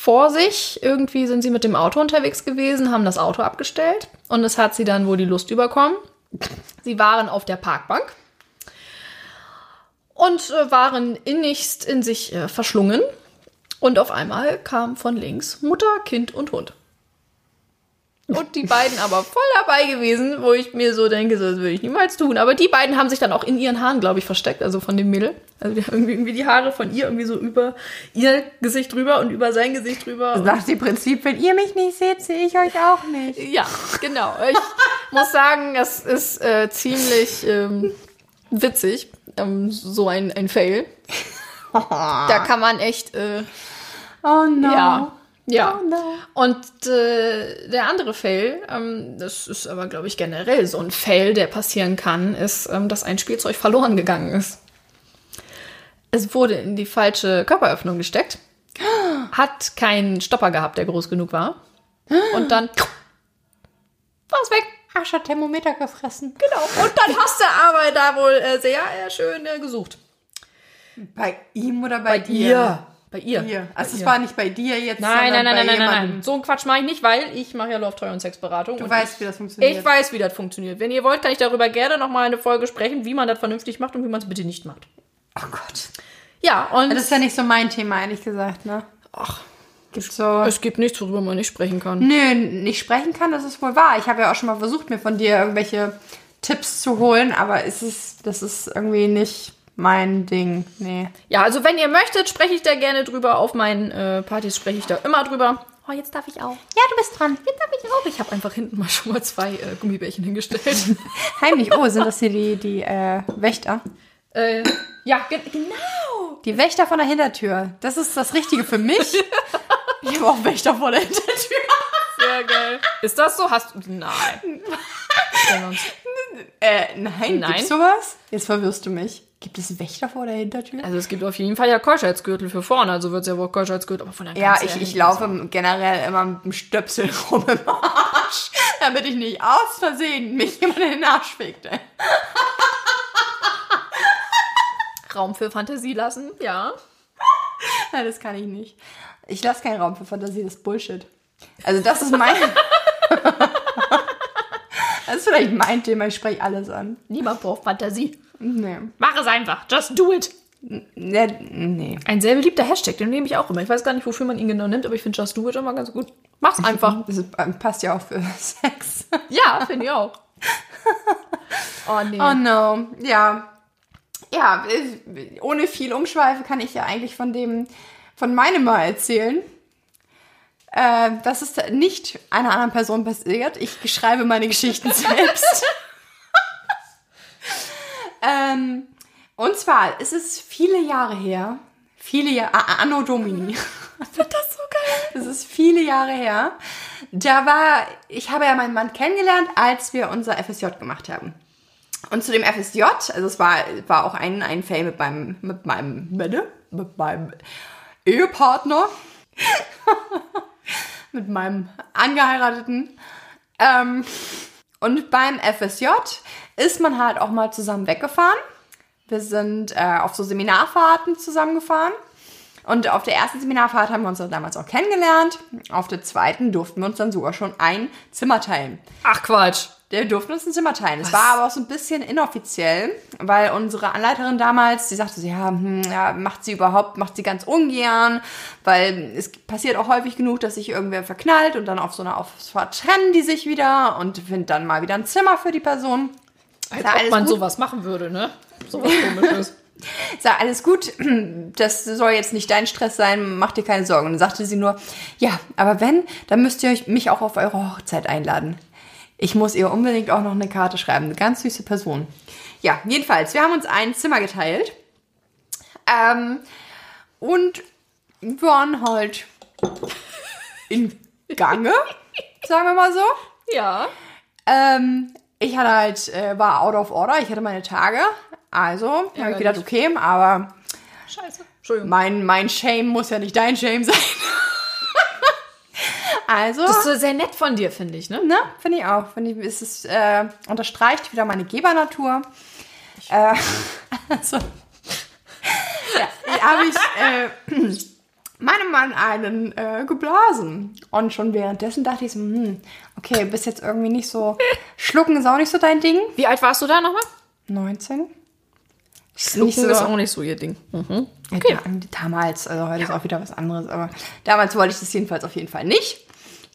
vor sich, irgendwie sind sie mit dem Auto unterwegs gewesen, haben das Auto abgestellt und es hat sie dann wohl die Lust überkommen. Sie waren auf der Parkbank und äh, waren innigst in sich äh, verschlungen und auf einmal kam von links Mutter, Kind und Hund. Und die beiden aber voll dabei gewesen, wo ich mir so denke, so, das würde ich niemals tun. Aber die beiden haben sich dann auch in ihren Haaren, glaube ich, versteckt, also von dem Mädel. Also die haben irgendwie, irgendwie die Haare von ihr irgendwie so über ihr Gesicht drüber und über sein Gesicht drüber. Nach dem Prinzip, wenn ihr mich nicht seht, sehe ich euch auch nicht. ja, genau. Ich muss sagen, es ist äh, ziemlich ähm, witzig, ähm, so ein, ein Fail. Da kann man echt, äh, Oh no. ja, ja. Oh no. Und äh, der andere Fail, ähm, das ist aber, glaube ich, generell so ein Fail, der passieren kann, ist, ähm, dass ein Spielzeug verloren gegangen ist. Es wurde in die falsche Körperöffnung gesteckt, hat keinen Stopper gehabt, der groß genug war. Und dann war es weg. Arsch hat Thermometer gefressen. Genau. Und dann hast du aber da wohl äh, sehr äh, schön äh, gesucht. Bei ihm oder bei, dir? Bei ihr. Hier. Also es ihr. war nicht bei dir jetzt, Nein, nein, nein, nein, nein, nein, nein. So einen Quatsch mache ich nicht, weil ich mache ja Love, Treu und Sexberatung. Du und weißt, ich, wie das funktioniert. Ich weiß, wie das funktioniert. Wenn ihr wollt, kann ich darüber gerne nochmal eine Folge sprechen, wie man das vernünftig macht und wie man es bitte nicht macht. Oh Gott. Ja, und Das ist ja nicht so mein Thema, ehrlich gesagt, ne? Ach. Gibt so. es gibt nichts, worüber man nicht sprechen kann. Nö, nicht sprechen kann, das ist wohl wahr. Ich habe ja auch schon mal versucht, mir von dir irgendwelche Tipps zu holen, aber es ist, das ist irgendwie nicht mein Ding. Nee. Ja, also wenn ihr möchtet, spreche ich da gerne drüber. Auf meinen äh, Partys spreche ich da immer drüber. Oh, jetzt darf ich auch. Ja, du bist dran. Jetzt darf ich auch. Ich habe einfach hinten mal schon mal zwei äh, Gummibärchen hingestellt. Heimlich. Oh, sind das hier die, die äh, Wächter? äh, ja, ge genau. Die Wächter von der Hintertür. Das ist das Richtige für mich. Ich habe auch Wächter vor der Hintertür. Sehr geil. Ist das so? Hast du. Nein. Äh, nein, Nein. gibt's sowas? Jetzt verwirrst du mich. Gibt es Wächter vor der Hintertür? Also es gibt auf jeden Fall ja Keuschheitsgürtel für vorne, also wird es ja wohl Keuschheitsgürtel, aber von der Ja, ich, ich laufe generell immer mit dem Stöpsel rum im Arsch, damit ich nicht aus Versehen mich jemand in den Arsch fickt. ey. Raum für Fantasie lassen, ja. Nein, das kann ich nicht. Ich lasse keinen Raum für Fantasie, das ist Bullshit. Also das ist mein... das ist vielleicht mein Thema, ich spreche alles an. Niemand braucht Fantasie. Nee. Mach es einfach. Just do it. Nee. nee. Ein sehr beliebter Hashtag, den nehme ich auch immer. Ich weiß gar nicht, wofür man ihn genau nimmt, aber ich finde Just do it immer ganz gut. Mach's einfach. Das ähm, passt ja auch für Sex. ja, finde ich auch. Oh nee. Oh no. Ja. Ja, äh, ohne viel Umschweife kann ich ja eigentlich von dem, von meinem mal erzählen. Äh, das ist nicht einer anderen Person passiert. Ich schreibe meine Geschichten selbst. ähm, und zwar ist es viele Jahre her. Viele Jahre, Anno Domini. das so geil. Das ist viele Jahre her. Da war, ich habe ja meinen Mann kennengelernt, als wir unser FSJ gemacht haben. Und zu dem FSJ, also es war, war auch ein, ein Fail mit meinem, mit meinem, mit meinem Ehepartner. mit meinem Angeheirateten. Ähm, und beim FSJ ist man halt auch mal zusammen weggefahren. Wir sind äh, auf so Seminarfahrten zusammengefahren. Und auf der ersten Seminarfahrt haben wir uns dann damals auch kennengelernt. Auf der zweiten durften wir uns dann sogar schon ein Zimmer teilen. Ach Quatsch. Der durften uns ein Zimmer teilen. Es war aber auch so ein bisschen inoffiziell, weil unsere Anleiterin damals, die sagte ja, hm, ja, macht sie überhaupt, macht sie ganz ungern, weil es passiert auch häufig genug, dass sich irgendwer verknallt und dann auf so einer Ausfahrt trennen die sich wieder und findet dann mal wieder ein Zimmer für die Person. Als ob man gut? sowas machen würde, ne? Sowas komisches. Sag, alles gut, das soll jetzt nicht dein Stress sein, mach dir keine Sorgen. Und dann sagte sie nur, ja, aber wenn, dann müsst ihr euch mich auch auf eure Hochzeit einladen. Ich muss ihr unbedingt auch noch eine Karte schreiben. Eine ganz süße Person. Ja, jedenfalls, wir haben uns ein Zimmer geteilt. Ähm, und waren halt in Gange, sagen wir mal so. ja. Ähm, ich hatte halt, äh, war out of order, ich hatte meine Tage. Also, habe ich gedacht, okay, aber Scheiße. Entschuldigung. mein, mein Shame muss ja nicht dein Shame sein. also, Das ist so sehr nett von dir, finde ich, ne? ne, finde ich auch. Finde ich, es ist, äh, unterstreicht wieder meine Gebernatur. Äh, also, ja, habe ich äh, meinem Mann einen äh, geblasen. Und schon währenddessen dachte ich so, hm, okay, bist jetzt irgendwie nicht so, schlucken ist auch nicht so dein Ding. Wie alt warst du da nochmal? 19? Schlucken so- ist auch nicht so ihr Ding. Mhm. Okay. damals, also heute ist auch wieder was anderes, aber damals wollte ich das jedenfalls auf jeden Fall nicht.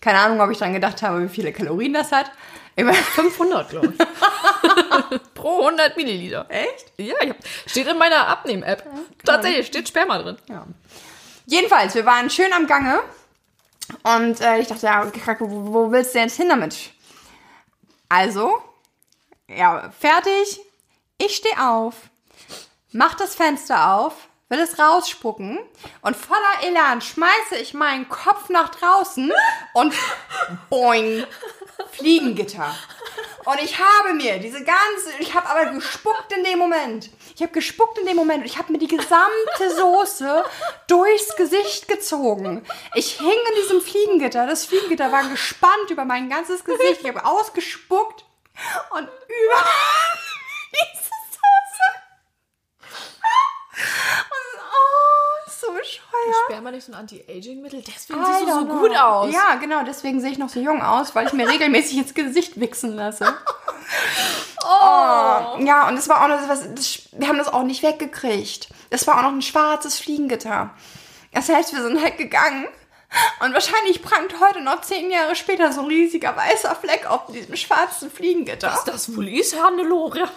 Keine Ahnung, ob ich dran gedacht habe, wie viele Kalorien das hat. Immer 500, glaube ich. Pro 100 Milliliter. Echt? Ja, ich hab, steht in meiner Abnehmen-App. Tatsächlich, steht Sperma drin. Ja. Jedenfalls, wir waren schön am Gange und äh, ich dachte, ja, wo, wo willst du denn jetzt hin damit? Also, ja, fertig. Ich stehe auf, mach das Fenster auf, will es rausspucken und voller Elan schmeiße ich meinen Kopf nach draußen und boing, Fliegengitter. Und ich habe mir diese ganze, ich habe aber gespuckt in dem Moment. Ich habe gespuckt in dem Moment und ich habe mir die gesamte Soße durchs Gesicht gezogen. Ich hing in diesem Fliegengitter. Das Fliegengitter war gespannt über mein ganzes Gesicht. Ich habe ausgespuckt und über diese Soße. Und, oh, so bescheuert. Sperma nicht so ein Anti-Aging-Mittel? Deswegen I siehst du so know. gut aus. Ja, genau, deswegen sehe ich noch so jung aus, weil ich mir regelmäßig ins Gesicht wichsen lasse. Oh. Ja, und das war auch noch was, das, wir haben das auch nicht weggekriegt. Das war auch noch ein schwarzes Fliegengitter. Das heißt, wir sind halt gegangen und wahrscheinlich prangt heute noch zehn Jahre später so ein riesiger weißer Fleck auf diesem schwarzen Fliegengitter. Was das wohl ist, Hannelore.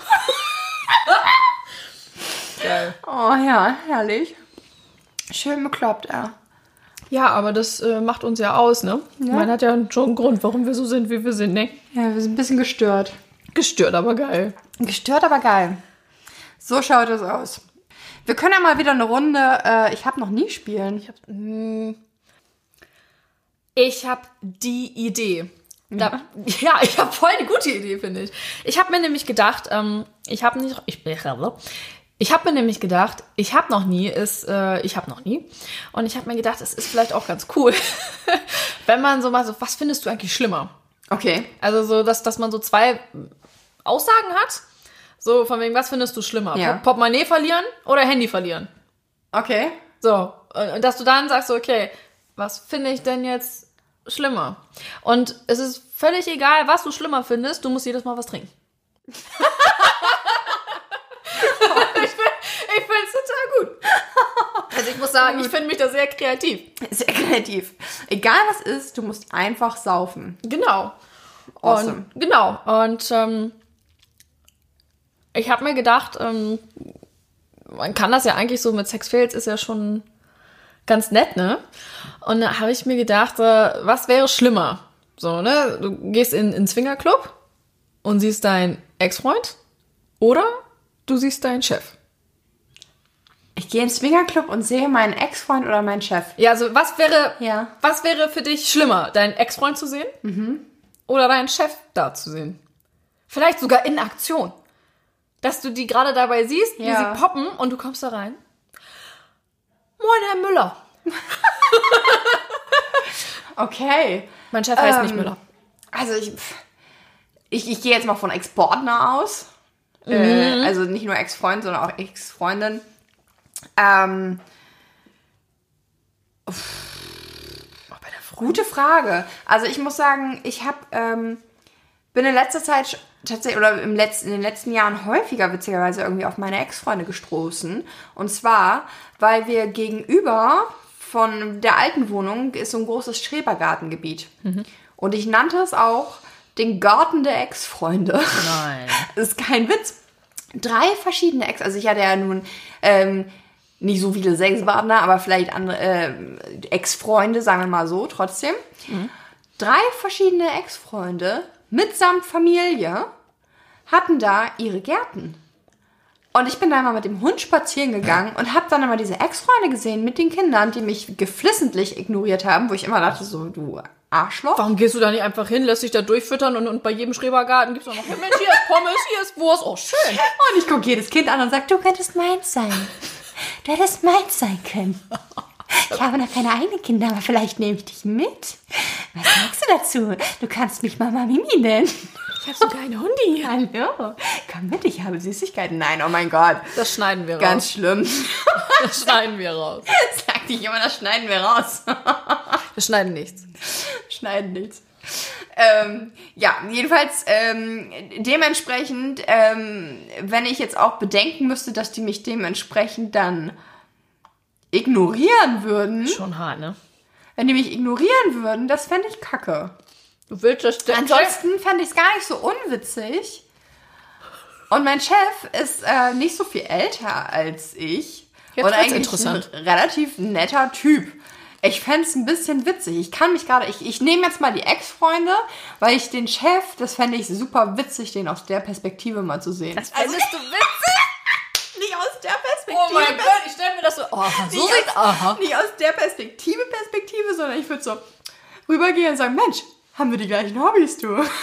Geil. Oh ja, herrlich. Schön bekloppt, ja. Ja, aber das äh, macht uns ja aus, ne? Man hat ja schon einen Grund, warum wir so sind, wie wir sind, ne? Ja, wir sind ein bisschen gestört. Gestört, aber geil. Gestört, aber geil. So schaut es aus. Wir können ja mal wieder eine Runde, äh, ich habe noch nie spielen. Ich hab, Ich habe die Idee. Da, ja, ich habe voll eine gute Idee, finde ich. Ich habe mir nämlich gedacht, ähm, ich habe nicht, ich, ich habe mir nämlich gedacht, ich habe noch nie, ist, äh, ich habe noch nie, und ich habe mir gedacht, es ist vielleicht auch ganz cool, wenn man so mal so, was findest du eigentlich schlimmer? okay. Also so, dass, dass man so zwei Aussagen hat, so von wegen, was findest du schlimmer? Ja. Port- Portemonnaie verlieren oder Handy verlieren? Okay. So, und dass du dann sagst, okay, was finde ich denn jetzt schlimmer? Und es ist völlig egal, was du schlimmer findest, du musst jedes Mal was trinken. ich finde es total gut. Also ich muss sagen, ich finde mich da sehr kreativ. Sehr kreativ. Egal was ist, du musst einfach saufen. Genau. Awesome. Und, genau. Und ähm, ich habe mir gedacht, ähm, man kann das ja eigentlich so mit Sexfails ist ja schon ganz nett, ne? Und da habe ich mir gedacht, äh, was wäre schlimmer? So, ne? Du gehst in in Swingerclub und siehst deinen Ex-Freund oder du siehst deinen Chef. Ich gehe ins Swingerclub und sehe meinen Ex-Freund oder meinen Chef. Ja, also was wäre, Ja. was wäre für dich schlimmer, deinen Ex-Freund zu sehen oder deinen Chef da zu sehen? Vielleicht sogar in Aktion. Dass du die gerade dabei siehst, wie Ja. sie poppen und du kommst da rein. Moin, Herr Müller. Okay. Mein Chef heißt Ähm, nicht Müller. Also ich, ich, ich gehe jetzt mal von Ex-Partner aus. Mhm. Äh, also nicht nur Ex-Freund, sondern auch Ex-Freundin. Ähm, Gute Frage. Also ich muss sagen, ich habe ähm, bin in letzter Zeit tatsächlich oder im letzten, in den letzten Jahren häufiger witzigerweise irgendwie auf meine Ex-Freunde gestoßen. Und zwar, weil wir gegenüber von der alten Wohnung ist so ein großes Schrebergartengebiet. Und ich nannte es auch den Garten der Ex-Freunde. Nein. Das ist kein Witz. Drei verschiedene Ex, also ich hatte ja nun ähm, nicht so viele Sexpartner, aber vielleicht andere äh, Ex-Freunde, sagen wir mal so, trotzdem. Drei verschiedene Ex-Freunde mitsamt Familie hatten da ihre Gärten. Und ich bin da mal mit dem Hund spazieren gegangen und habe dann immer diese Ex-Freunde gesehen mit den Kindern, die mich geflissentlich ignoriert haben, wo ich immer dachte, so, du Arschloch. Warum gehst du da nicht einfach hin, lässt dich da durchfüttern und, und bei jedem Schrebergarten gibt's auch noch, Mensch, hier ist Pommes, hier ist Wurst, oh schön. Und ich gucke jedes Kind an und sage, du könntest meins sein. Du hättest meins sein können. Ich habe noch keine eigenen Kinder, aber vielleicht nehme ich dich mit. Was sagst du dazu? Du kannst mich Mama Mimi nennen. Ich hab sogar eine Hundi. Hallo, komm mit, ich habe Süßigkeiten. Nein, oh mein Gott. Das schneiden wir raus. Ganz schlimm. Das schneiden wir raus. Sag dich immer, das schneiden wir raus. Wir schneiden nichts. schneiden nichts. Ähm, ja, jedenfalls ähm, dementsprechend, ähm, wenn ich jetzt auch bedenken müsste, dass die mich dementsprechend dann ignorieren würden, Schon hart, ne? wenn die mich ignorieren würden, das fände ich kacke. Du willst das Ansonsten fände ich es gar nicht so unwitzig. Und mein Chef ist äh, nicht so viel älter als ich. Jetzt und eigentlich interessant. ein relativ netter Typ. Ich fände es ein bisschen witzig. Ich kann mich gerade, ich, ich nehme jetzt mal die Ex-Freunde, weil ich den Chef, das fände ich super witzig, den aus der Perspektive mal zu sehen. Das findest du witzig? Nicht aus der Perspektive. Oh mein Gott, ich stell mir das so. Oh, so nicht, sieht. Aha. aus, nicht aus der Perspektive, Perspektive, sondern ich würde so rübergehen und sagen, Mensch, haben wir die gleichen Hobbys, du?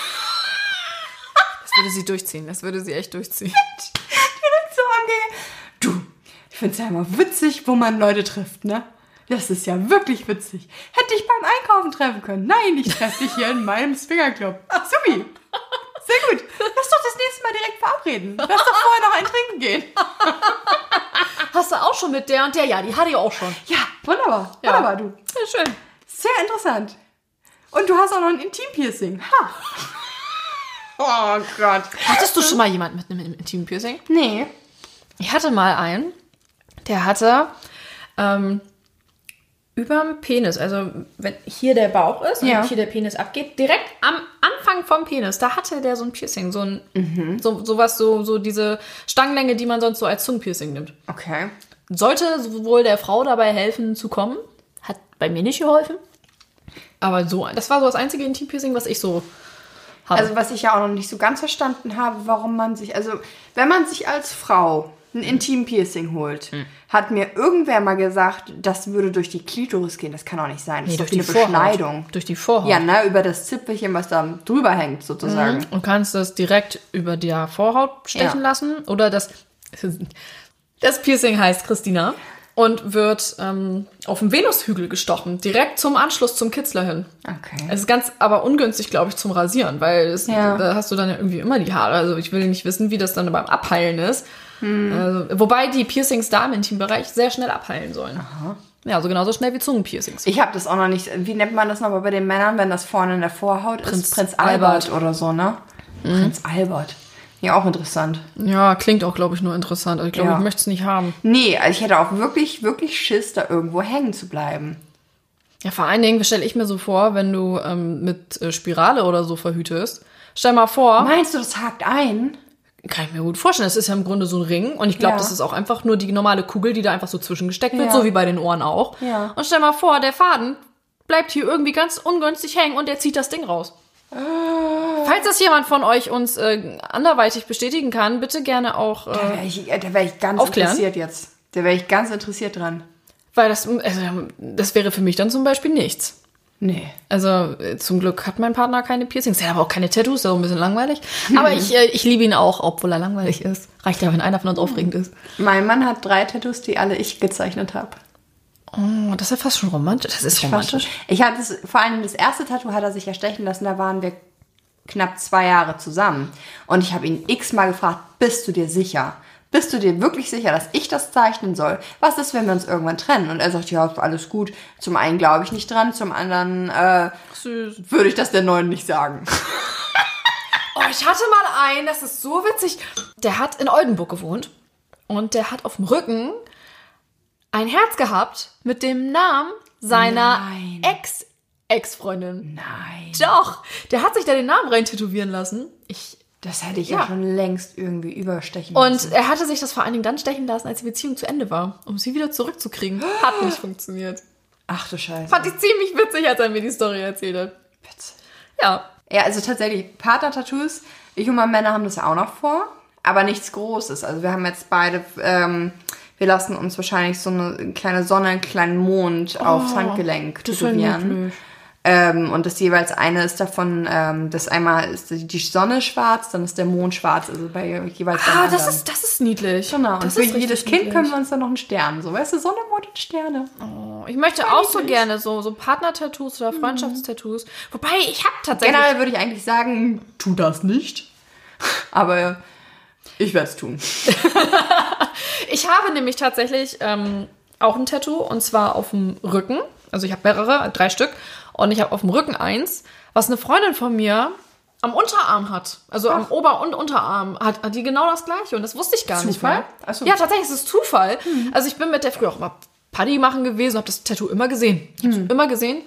Das würde sie durchziehen. Das würde sie echt durchziehen. direkt so angehe. Du, ich finde es ja immer witzig, wo man Leute trifft, ne? Das ist ja wirklich witzig. Hätte ich beim Einkaufen treffen können. Nein, ich treffe dich hier in meinem Swingerclub. Supi. Sehr gut. Lass doch das nächste Mal direkt verabreden. Lass doch vorher noch ein Trinken gehen. Hast du auch schon mit der und der? Ja, die hatte ich auch schon. Ja, wunderbar. Ja. Wunderbar, du. Ja, schön. Sehr interessant. Und du hast auch noch ein Intimpiercing. Ha. Oh Gott. Hattest du schon mal jemanden mit einem Intim-Piercing? Nee. Ich hatte mal einen, der hatte ähm, überm Penis, also wenn hier der Bauch ist Ja. und hier der Penis abgeht, direkt am Anfang vom Penis, da hatte der so ein Piercing, so ein so sowas, so, so diese Stangenlänge, die man sonst so als Zungenpiercing nimmt. Okay. Sollte sowohl der Frau dabei helfen zu kommen, hat bei mir nicht geholfen. Aber so, das war so das einzige Intim-Piercing, was ich so hatte. Also was ich ja auch noch nicht so ganz verstanden habe, warum man sich, also wenn man sich als Frau ein Intim-Piercing holt, Hm. hat mir irgendwer mal gesagt, das würde durch die Klitoris gehen. Das kann auch nicht sein. Das nee, ist durch die Vorhaut. Beschneidung. Durch die Vorhaut. Ja, ne, über das Zipfelchen, was da drüber hängt, sozusagen. Und kannst das direkt über der Vorhaut stechen Ja. lassen. Oder das. Das Piercing heißt Christina und wird ähm, auf dem Venushügel gestochen, direkt zum Anschluss zum Kitzler hin. Okay. Es ist ganz aber ungünstig, glaube ich, zum Rasieren, weil es, Ja. da hast du dann ja irgendwie immer die Haare. Also ich will nicht wissen, wie das dann beim Abheilen ist. Hm. Also, wobei die Piercings da im Intimbereich sehr schnell abheilen sollen. Ja, also genauso schnell wie Zungenpiercings. Ich habe das auch noch nicht, wie nennt man das nochmal bei den Männern, wenn das vorne in der Vorhaut Prinz ist? Prinz Albert, Albert. oder so, ne? Prinz Albert. Ja, auch interessant. Ja, klingt auch, glaube ich, nur interessant. Also ich glaube, Ja. ich möchte es nicht haben. Nee, also ich hätte auch wirklich, wirklich Schiss, da irgendwo hängen zu bleiben. Ja, vor allen Dingen stelle ich mir so vor, wenn du ähm, mit äh, Spirale oder so verhütest. Stell mal vor, Meinst du, das hakt ein? kann ich mir gut vorstellen, das ist ja im Grunde so ein Ring und ich glaube, Ja. das ist auch einfach nur die normale Kugel, die da einfach so zwischengesteckt wird, Ja. so wie bei den Ohren auch. Ja. Und stell mal vor, der Faden bleibt hier irgendwie ganz ungünstig hängen und der zieht das Ding raus. Falls das jemand von euch uns äh, anderweitig bestätigen kann, bitte gerne auch, Da äh, wäre ich, äh, da wär ich ganz Aufklären? interessiert jetzt. Da wäre ich ganz interessiert dran. weil das, also, das wäre für mich dann zum Beispiel nichts. Nee. Also äh, zum Glück hat mein Partner keine Piercings. Er hat aber auch keine Tattoos, das ist auch ein bisschen langweilig. Aber ich, äh, ich liebe ihn auch, obwohl er langweilig ist. Reicht ja, wenn einer von uns aufregend ist. Mein Mann hat drei Tattoos, die alle ich gezeichnet habe. Oh, das ist ja fast schon romantisch. Das ist romantisch. Ich hatte das, vor allem das erste Tattoo hat er sich ja stechen lassen, da waren wir knapp zwei Jahre zusammen. Und ich habe ihn x-mal gefragt, bist du dir sicher? Bist du dir wirklich sicher, dass ich das zeichnen soll? Was ist, wenn wir uns irgendwann trennen? Und er sagt, ja, alles gut. Zum einen glaube ich nicht dran, zum anderen äh, würde ich das der Neuen nicht sagen. Oh, ich hatte mal einen, das ist so witzig. Der hat in Oldenburg gewohnt und der hat auf dem Rücken ein Herz gehabt mit dem Namen seiner Nein. Ex-Ex-Freundin. Nein. Doch, der hat sich da den Namen rein tätowieren lassen. Ich Das hätte ich ja, Ja. schon längst irgendwie überstechen Und müssen. er hatte sich das vor allen Dingen dann stechen lassen, als die Beziehung zu Ende war, um sie wieder zurückzukriegen. Hat nicht funktioniert. Ach du Scheiße. Fand ich ziemlich witzig, als er mir die Story erzählt hat. Bitte. Ja. Ja, also tatsächlich, Partner-Tattoos, ich und meine Männer haben das ja auch noch vor, aber nichts Großes. Also wir haben jetzt beide, ähm, wir lassen uns wahrscheinlich so eine kleine Sonne, einen kleinen Mond aufs Handgelenk tätowieren. Ähm, und das jeweils eine ist davon, ähm, das einmal ist die Sonne schwarz, dann ist der Mond schwarz, also bei jeweils Ah, das ist, das ist niedlich. Genau, und das für ist richtig jedes Kind niedlich. können wir uns dann noch einen Stern, so weißt du, Sonne, Mond und Sterne. Ich möchte auch so niedlich. gerne so, so Partner-Tattoos oder Freundschaftstattoos. Wobei, ich habe tatsächlich... Generell würde ich eigentlich sagen, tu das nicht. Aber ich werde es tun. Ich habe nämlich tatsächlich ähm, auch ein Tattoo und zwar auf dem Rücken. Also ich habe mehrere, drei Stück. Und ich habe auf dem Rücken eins, was eine Freundin von mir am Unterarm hat. Also am Ober- und Unterarm hat, hat die genau das gleiche. Und das wusste ich gar nicht Zufall? mehr. Ach so. Ja, tatsächlich ist es Zufall. Also ich bin mit der früher auch immer Paddy machen gewesen, habe das Tattoo immer gesehen. Ich habe immer gesehen.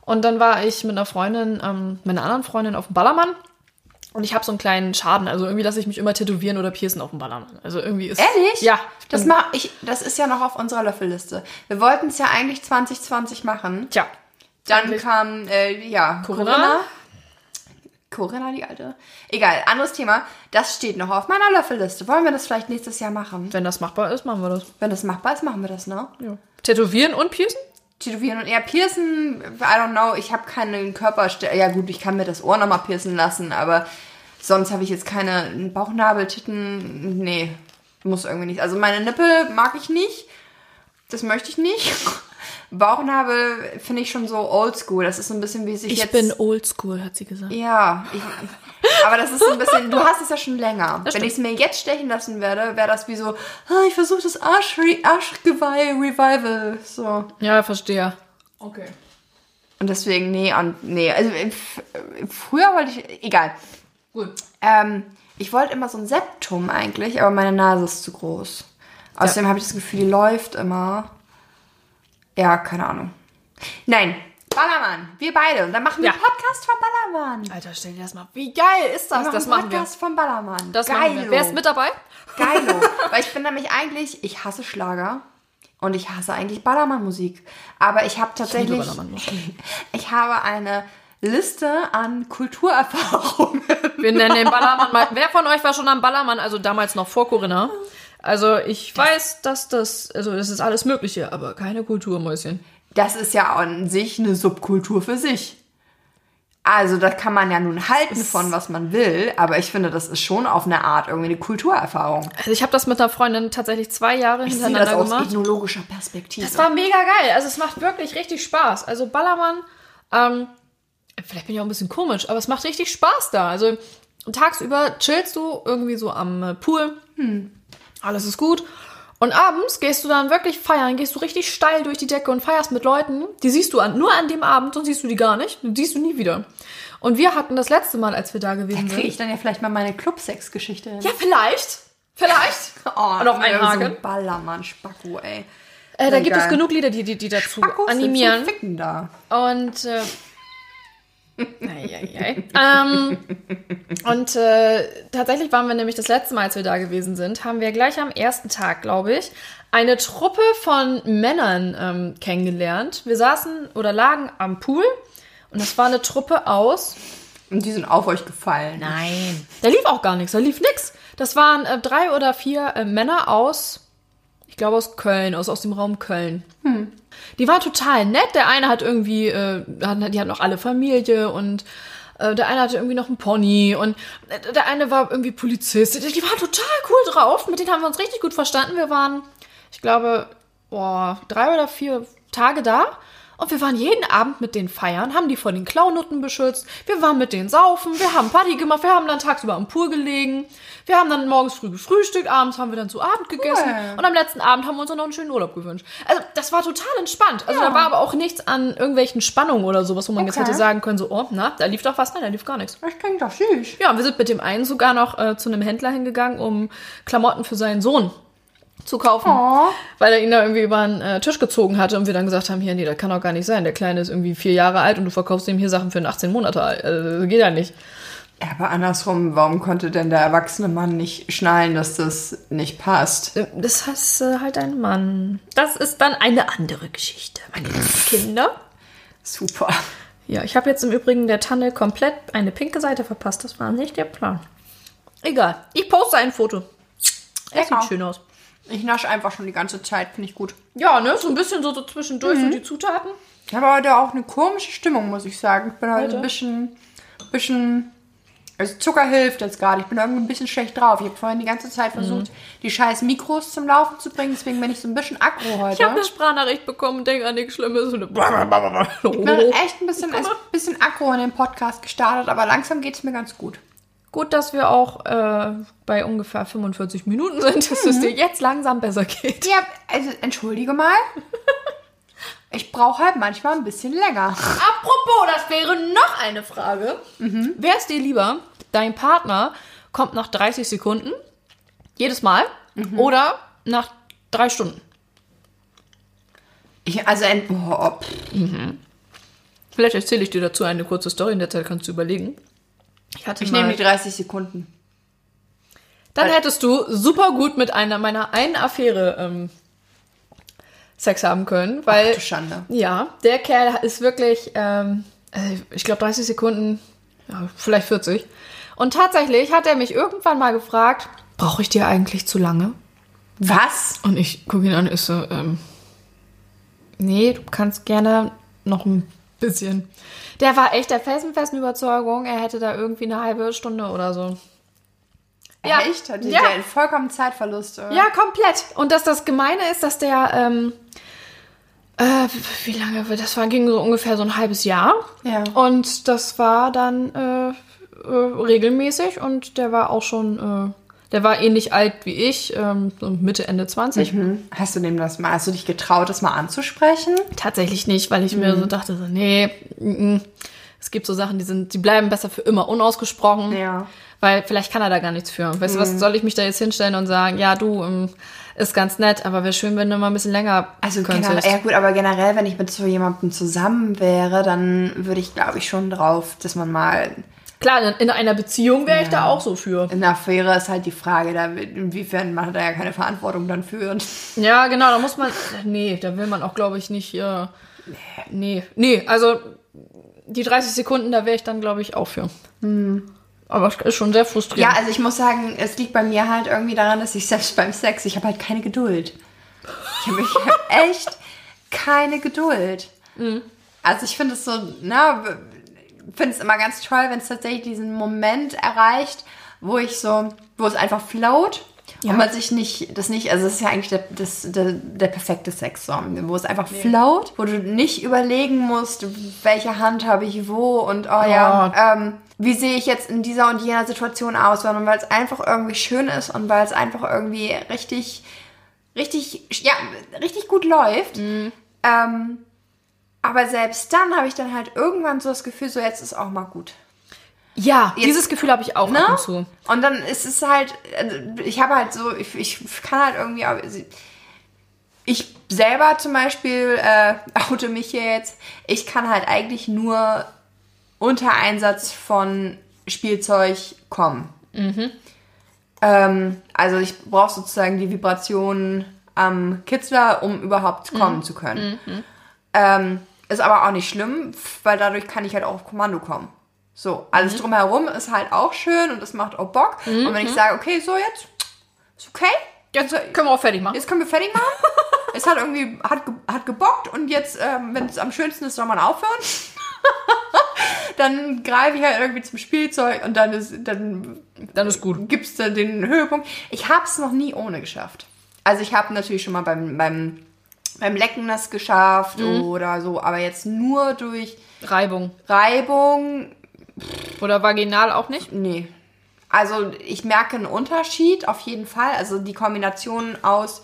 Und dann war ich mit einer Freundin, ähm, mit einer anderen Freundin auf dem Ballermann. Und ich habe so einen kleinen Schaden. Also irgendwie lasse ich mich immer tätowieren oder piercen auf dem Ballermann. Also irgendwie ist... Ehrlich? Ja. Das, mach ich, das ist ja noch auf unserer Löffelliste. Wir wollten es ja eigentlich 2020 machen. Tja. Dann Eigentlich. kam, äh, ja, Corinna. Corinna. Corinna, die alte. Egal, anderes Thema. Das steht noch auf meiner Löffelliste. Wollen wir das vielleicht nächstes Jahr machen? Wenn das machbar ist, machen wir das. Wenn das machbar ist, machen wir das, ne? Ja. Tätowieren und piercen? Tätowieren und eher piercen, I don't know, ich habe keine Körperstelle. Ja gut, ich kann mir das Ohr nochmal piercen lassen, aber sonst habe ich jetzt keine Bauchnabel, Titten, nee, muss irgendwie nicht. Also meine Nippel mag ich nicht, das möchte ich nicht. Bauchnabel finde ich schon so oldschool, das ist so ein bisschen wie sich jetzt... oldschool, hat sie gesagt. Ja, ich, aber das ist so ein bisschen, du hast es ja schon länger. Wenn ich es mir jetzt stechen lassen werde, wäre das wie so, ah, ich versuche das Arsch, Arschgeweih Revival, so. Ja, verstehe. Okay. Und deswegen, nee, und nee. Also äh, äh, früher wollte ich. Egal. Gut. Ähm, ich wollte immer so ein Septum eigentlich, aber meine Nase ist zu groß. Außerdem habe ich das Gefühl, die läuft immer. Ja, keine Ahnung. Nein, Ballermann, wir beide. Und dann machen wir Ja. einen Podcast vom Ballermann. Alter, stell dir das mal. Wie geil ist das? Wir das machen wir. Podcast vom Ballermann. Das wir. Wer ist mit dabei? Geilo. Weil ich bin nämlich eigentlich, ich hasse Schlager und ich hasse eigentlich Ballermann-Musik. Aber ich habe tatsächlich, Ballermann-Musik. ich habe eine Liste an Kulturerfahrungen. Wir nennen den Ballermann mal. Wer von euch war schon am Ballermann? Also damals noch vor Corinna. Also ich weiß, dass das, also das ist alles Mögliche, aber keine Kulturmäuschen. Das ist ja an sich eine Subkultur für sich. Also da kann man ja nun halten von, was man will, aber ich finde, das ist schon auf eine Art irgendwie eine Kulturerfahrung. Also ich habe das mit einer Freundin tatsächlich zwei Jahre Ich sehe das hintereinander aus gemacht. ethnologischer Perspektive. Es war mega geil. Also es macht wirklich richtig Spaß. Also Ballermann, ähm, vielleicht bin ich auch ein bisschen komisch, aber es macht richtig Spaß da. Also tagsüber chillst du irgendwie so am Pool. Alles ist gut. Und abends gehst du dann wirklich feiern, gehst du richtig steil durch die Decke und feierst mit Leuten. Die siehst du an, nur an dem Abend, sonst siehst du die gar nicht. Die siehst du nie wieder. Und wir hatten das letzte Mal, als wir da gewesen Kriege sind. ich dann ja vielleicht mal meine Clubsex-Geschichte hin. Ja, vielleicht. Vielleicht. Oh, Und auf einen so Haken. ein Ballermann, Spacko, ey. Äh, da gibt es genug Lieder, die, die, die dazu Spackos animieren. sind zum Ficken da. Und äh. Ähm, und äh, tatsächlich waren wir nämlich das letzte Mal, als wir da gewesen sind, haben wir gleich am ersten Tag, glaube ich, eine Truppe von Männern ähm, kennengelernt. Wir saßen oder lagen am Pool und das war eine Truppe aus. Und die sind auf euch gefallen. Nein. Da lief auch gar nichts, da lief nichts. Das waren äh, drei oder vier äh, Männer aus, ich glaube aus Köln, aus, aus dem Raum Köln. Die waren total nett. Der eine hat irgendwie, äh, hat- die hatten auch alle Familie und äh, der eine hatte irgendwie noch einen Pony und äh, der eine war irgendwie Polizist. Die, die waren total cool drauf. Mit denen haben wir uns richtig gut verstanden. Wir waren, ich glaube, oh, drei oder vier Tage da. Und wir waren jeden Abend mit denen feiern, haben die vor den Klaunutten beschützt. Wir waren mit denen saufen, wir haben Party gemacht, wir haben dann tagsüber am Pool gelegen. Wir haben dann morgens früh gefrühstückt, abends haben wir dann zu Abend gegessen. Und am letzten Abend haben wir uns dann noch einen schönen Urlaub gewünscht. Also das war total entspannt. Also Ja. da war aber auch nichts an irgendwelchen Spannungen oder sowas, wo man jetzt Okay. hätte sagen können, so, oh, na, da lief doch was, nein, da lief gar nichts. Das klingt doch süß. Ja, und wir sind mit dem einen sogar noch äh, zu einem Händler hingegangen, um Klamotten für seinen Sohn zu kaufen. Oh. Weil er ihn da irgendwie über den äh, Tisch gezogen hatte und wir dann gesagt haben, hier, nee, das kann doch gar nicht sein. Der Kleine ist irgendwie vier Jahre alt und du verkaufst ihm hier Sachen für einen 18 Monate alt. Also, das geht ja nicht. Ja, aber andersrum, warum konnte denn der erwachsene Mann nicht schnallen, dass das nicht passt? Äh, Das heißt äh, halt ein Mann. Das ist dann eine andere Geschichte, meine lieben Kinder. Super. Ja, ich habe jetzt im Übrigen der Tanne komplett eine pinke Seite verpasst. Das war nicht der Plan. Egal. Ich poste ein Foto. Es sieht schön aus. Ich nasche einfach schon die ganze Zeit, finde ich gut. Ja, ne? So ein bisschen so, so zwischendurch so die Zutaten. Ich habe heute auch eine komische Stimmung, muss ich sagen. Ich bin heute Heute? ein bisschen, bisschen, also Zucker hilft jetzt gerade. Ich bin irgendwie ein bisschen schlecht drauf. Ich habe vorhin die ganze Zeit versucht, die scheiß Mikros zum Laufen zu bringen. Deswegen bin ich so ein bisschen aggro heute. Ich habe eine Sprachnachricht bekommen und denke an nichts Schlimmes. Und Ich bin echt ein bisschen, ein bisschen aggro in den Podcast gestartet, aber langsam geht es mir ganz gut. Gut, dass wir auch äh, bei ungefähr 45 Minuten sind, dass es dir jetzt langsam besser geht. Ja, also entschuldige mal. Ich brauche halt manchmal ein bisschen länger. Apropos, das wäre noch eine Frage. Wäre es dir lieber, dein Partner kommt nach 30 Sekunden, jedes Mal, oder nach drei Stunden? Ich, also, ein, oh, pff. Vielleicht erzähle ich dir dazu eine kurze Story, in der Zeit kannst du überlegen. Ich hatte ich mal, nehme die 30 Sekunden. Dann hättest du super gut mit einer meiner einen Affäre ähm, Sex haben können, weil Ach Schande. ja, der Kerl ist wirklich, ähm, äh, ich glaube 30 Sekunden, ja, vielleicht 40. Und tatsächlich hat er mich irgendwann mal gefragt, brauche ich dir eigentlich zu lange? Was? Und ich gucke ihn an, ist so, ähm, nee, du kannst gerne noch ein bisschen. Der war echt der felsenfesten Überzeugung, er hätte da irgendwie eine halbe Stunde oder so. Ja. Echt? Hatte Ja. der vollkommen Zeitverlust? Oder? Ja, komplett. Und dass das Gemeine ist, dass der, ähm, äh, wie lange, das war, ging so ungefähr so ein halbes Jahr. Ja. Und das war dann äh, äh, regelmäßig und der war auch schon, äh, der war ähnlich alt wie ich, ähm, so Mitte, Ende 20. Hm. Hast du dem das mal, hast du dich getraut, das mal anzusprechen? Tatsächlich nicht, weil ich mir so dachte, so, nee, mm, mm. es gibt so Sachen, die sind, die bleiben besser für immer unausgesprochen. Ja. Weil vielleicht kann er da gar nichts für. Weißt du, was soll ich mich da jetzt hinstellen und sagen, ja, du, ähm, ist ganz nett, aber wäre schön, wenn du mal ein bisschen länger Also könntest. generell, ja gut, aber generell, wenn ich mit so jemandem zusammen wäre, dann würde ich, glaube ich, schon drauf, dass man mal Klar, in, in einer Beziehung wäre ich da auch so für. in der Affäre ist halt die Frage, da, inwiefern man da ja keine Verantwortung dann führt. Ja, genau, da muss man, nee, da will man auch, glaube ich, nicht, äh, nee, nee, also die 30 Sekunden, da wäre ich dann, glaube ich, auch für. Aber es ist schon sehr frustrierend. Ja, also ich muss sagen, es liegt bei mir halt irgendwie daran, dass ich selbst beim Sex, ich habe halt keine Geduld. Ich habe hab echt keine Geduld. Also ich finde es so, ne, finde es immer ganz toll, wenn es tatsächlich diesen Moment erreicht, wo ich so, wo es einfach float und man sich nicht, das nicht, also es ist ja eigentlich der, das, der, der perfekte Sex, so, wo es einfach float, wo du nicht überlegen musst, welche Hand habe ich wo und oh ja, ähm, wie sehe ich jetzt in dieser und jener Situation aus, sondern weil es einfach irgendwie schön ist und weil es einfach irgendwie richtig, richtig, ja, richtig gut läuft. Ähm, aber selbst dann habe ich dann halt irgendwann so das Gefühl, so jetzt ist auch mal gut. Ja, dieses Gefühl habe ich auch Ne? ab und zu. Und dann ist es halt, also ich habe halt so, ich, ich kann halt irgendwie, auch- ich selber zum Beispiel, äh, oute mich hier jetzt, ich kann halt eigentlich nur unter Einsatz von Spielzeug kommen. Ähm, also ich brauche sozusagen die Vibrationen am Kitzler, um überhaupt kommen zu können. Ähm, ist aber auch nicht schlimm, weil dadurch kann ich halt auch auf Kommando kommen. So, alles drumherum ist halt auch schön und es macht auch Bock. Und wenn ich sage, okay, so jetzt, ist okay, Jetzt können wir auch fertig machen. jetzt können wir fertig machen. es hat irgendwie, hat, hat gebockt und jetzt, ähm, wenn es am schönsten ist, soll man aufhören. dann greife ich halt irgendwie zum Spielzeug und dann ist, dann Dann ist gut. gibt es da den Höhepunkt. Ich habe es noch nie ohne geschafft. Also ich habe natürlich schon mal beim, beim beim Lecken das geschafft Mhm. oder so, aber jetzt nur durch Reibung. Reibung, Oder vaginal auch nicht? nee. Also ich merke einen Unterschied auf jeden Fall. Also die Kombination aus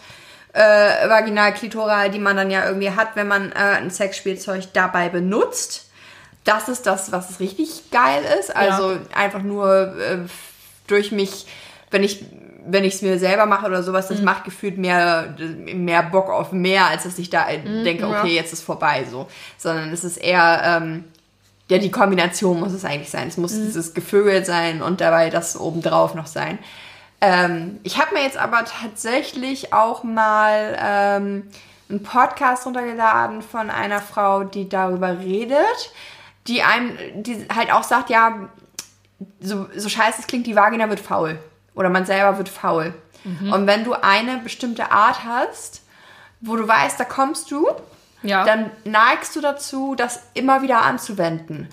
äh, Vaginal, Klitoral, die man dann ja irgendwie hat, wenn man äh, ein Sexspielzeug dabei benutzt. Das ist das, was richtig geil ist. Also einfach nur äh, durch mich, wenn ich wenn ich es mir selber mache oder sowas, Mhm. das macht gefühlt mehr, mehr Bock auf mehr, als dass ich da Mhm, denke, okay, jetzt ist vorbei so. Sondern es ist eher, ähm, ja, die Kombination muss es eigentlich sein. Es muss Mhm. dieses Gevögel sein und dabei das obendrauf noch sein. Ähm, ich habe mir jetzt aber tatsächlich auch mal ähm, einen Podcast runtergeladen von einer Frau, die darüber redet, die einem, die halt auch sagt, ja, so, so scheiße es klingt, die Vagina wird faul. Oder man selber wird faul. Und wenn du eine bestimmte Art hast, wo du weißt, da kommst du, Ja. dann neigst du dazu, das immer wieder anzuwenden.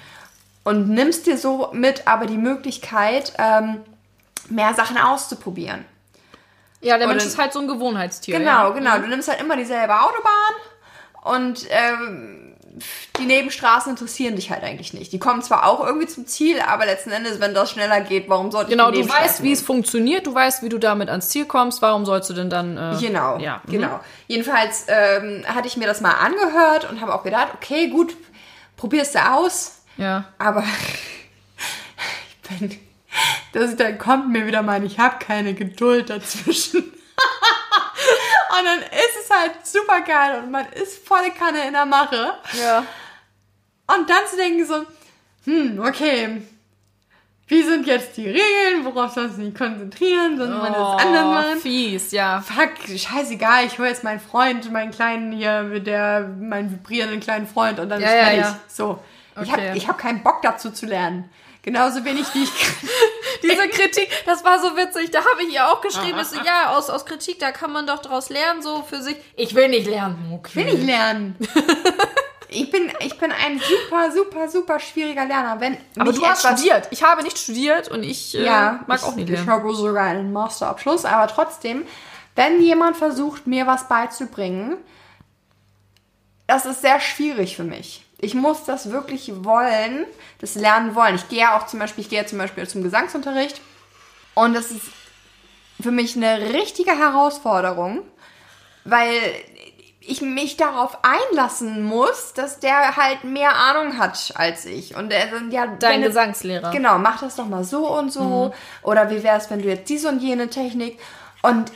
Und nimmst dir so mit aber die Möglichkeit, ähm, mehr Sachen auszuprobieren. ja, der Mensch oder- ist halt so ein Gewohnheitstier. Genau, ja. genau. Du nimmst halt immer dieselbe Autobahn und ähm, die Nebenstraßen interessieren dich halt eigentlich nicht. Die kommen zwar auch irgendwie zum Ziel, aber letzten Endes, wenn das schneller geht, warum sollte Genau, ich die du weißt, wie es funktioniert, du weißt, wie du damit ans Ziel kommst, warum sollst du denn dann. Äh, Genau, Ja. mhm. genau. Jedenfalls ähm, hatte ich mir das mal angehört und habe auch gedacht, okay, gut, probierst du aus, Ja. aber ich bin, das, dann kommt mir wieder mal, ich habe keine Geduld dazwischen. und dann ist es halt super geil und man ist volle Kanne in der Mache. Ja. Und dann zu denken so, hm, okay, wie sind jetzt die Regeln, worauf sollst du dich konzentrieren, sonst man das anders machen. Oh, fies, ja. Fuck, scheißegal, ich hole jetzt meinen Freund, meinen kleinen hier, mit der, meinen vibrierenden kleinen Freund und dann Ja, ist ja, ja. So. Ich Okay. habe ich hab keinen Bock dazu zu lernen. Genauso wenig wie ich. Diese Kritik, das war so witzig. Da habe ich ihr auch geschrieben, ist so, ja, aus, aus Kritik, da kann man doch draus lernen, so für sich. Ich will nicht lernen. Okay. will nicht lernen. Ich bin, ich bin ein super, super, super schwieriger Lerner. Wenn Aber du hast studiert. Ich habe nicht studiert und ich äh, Ja, mag ich, auch nicht Ich lernen. habe sogar einen Masterabschluss, aber trotzdem, wenn jemand versucht, mir was beizubringen, das ist sehr schwierig für mich. Ich muss das wirklich wollen, das lernen wollen. Ich gehe ja auch zum Beispiel, ich gehe ja zum Beispiel zum Gesangsunterricht und das ist für mich eine richtige Herausforderung, weil ich mich darauf einlassen muss, dass der halt mehr Ahnung hat als ich. Und er dann ja Dein Gesangslehrer. Genau, mach das doch mal so und so. Oder wie wäre es, wenn du jetzt diese und jene Technik. Und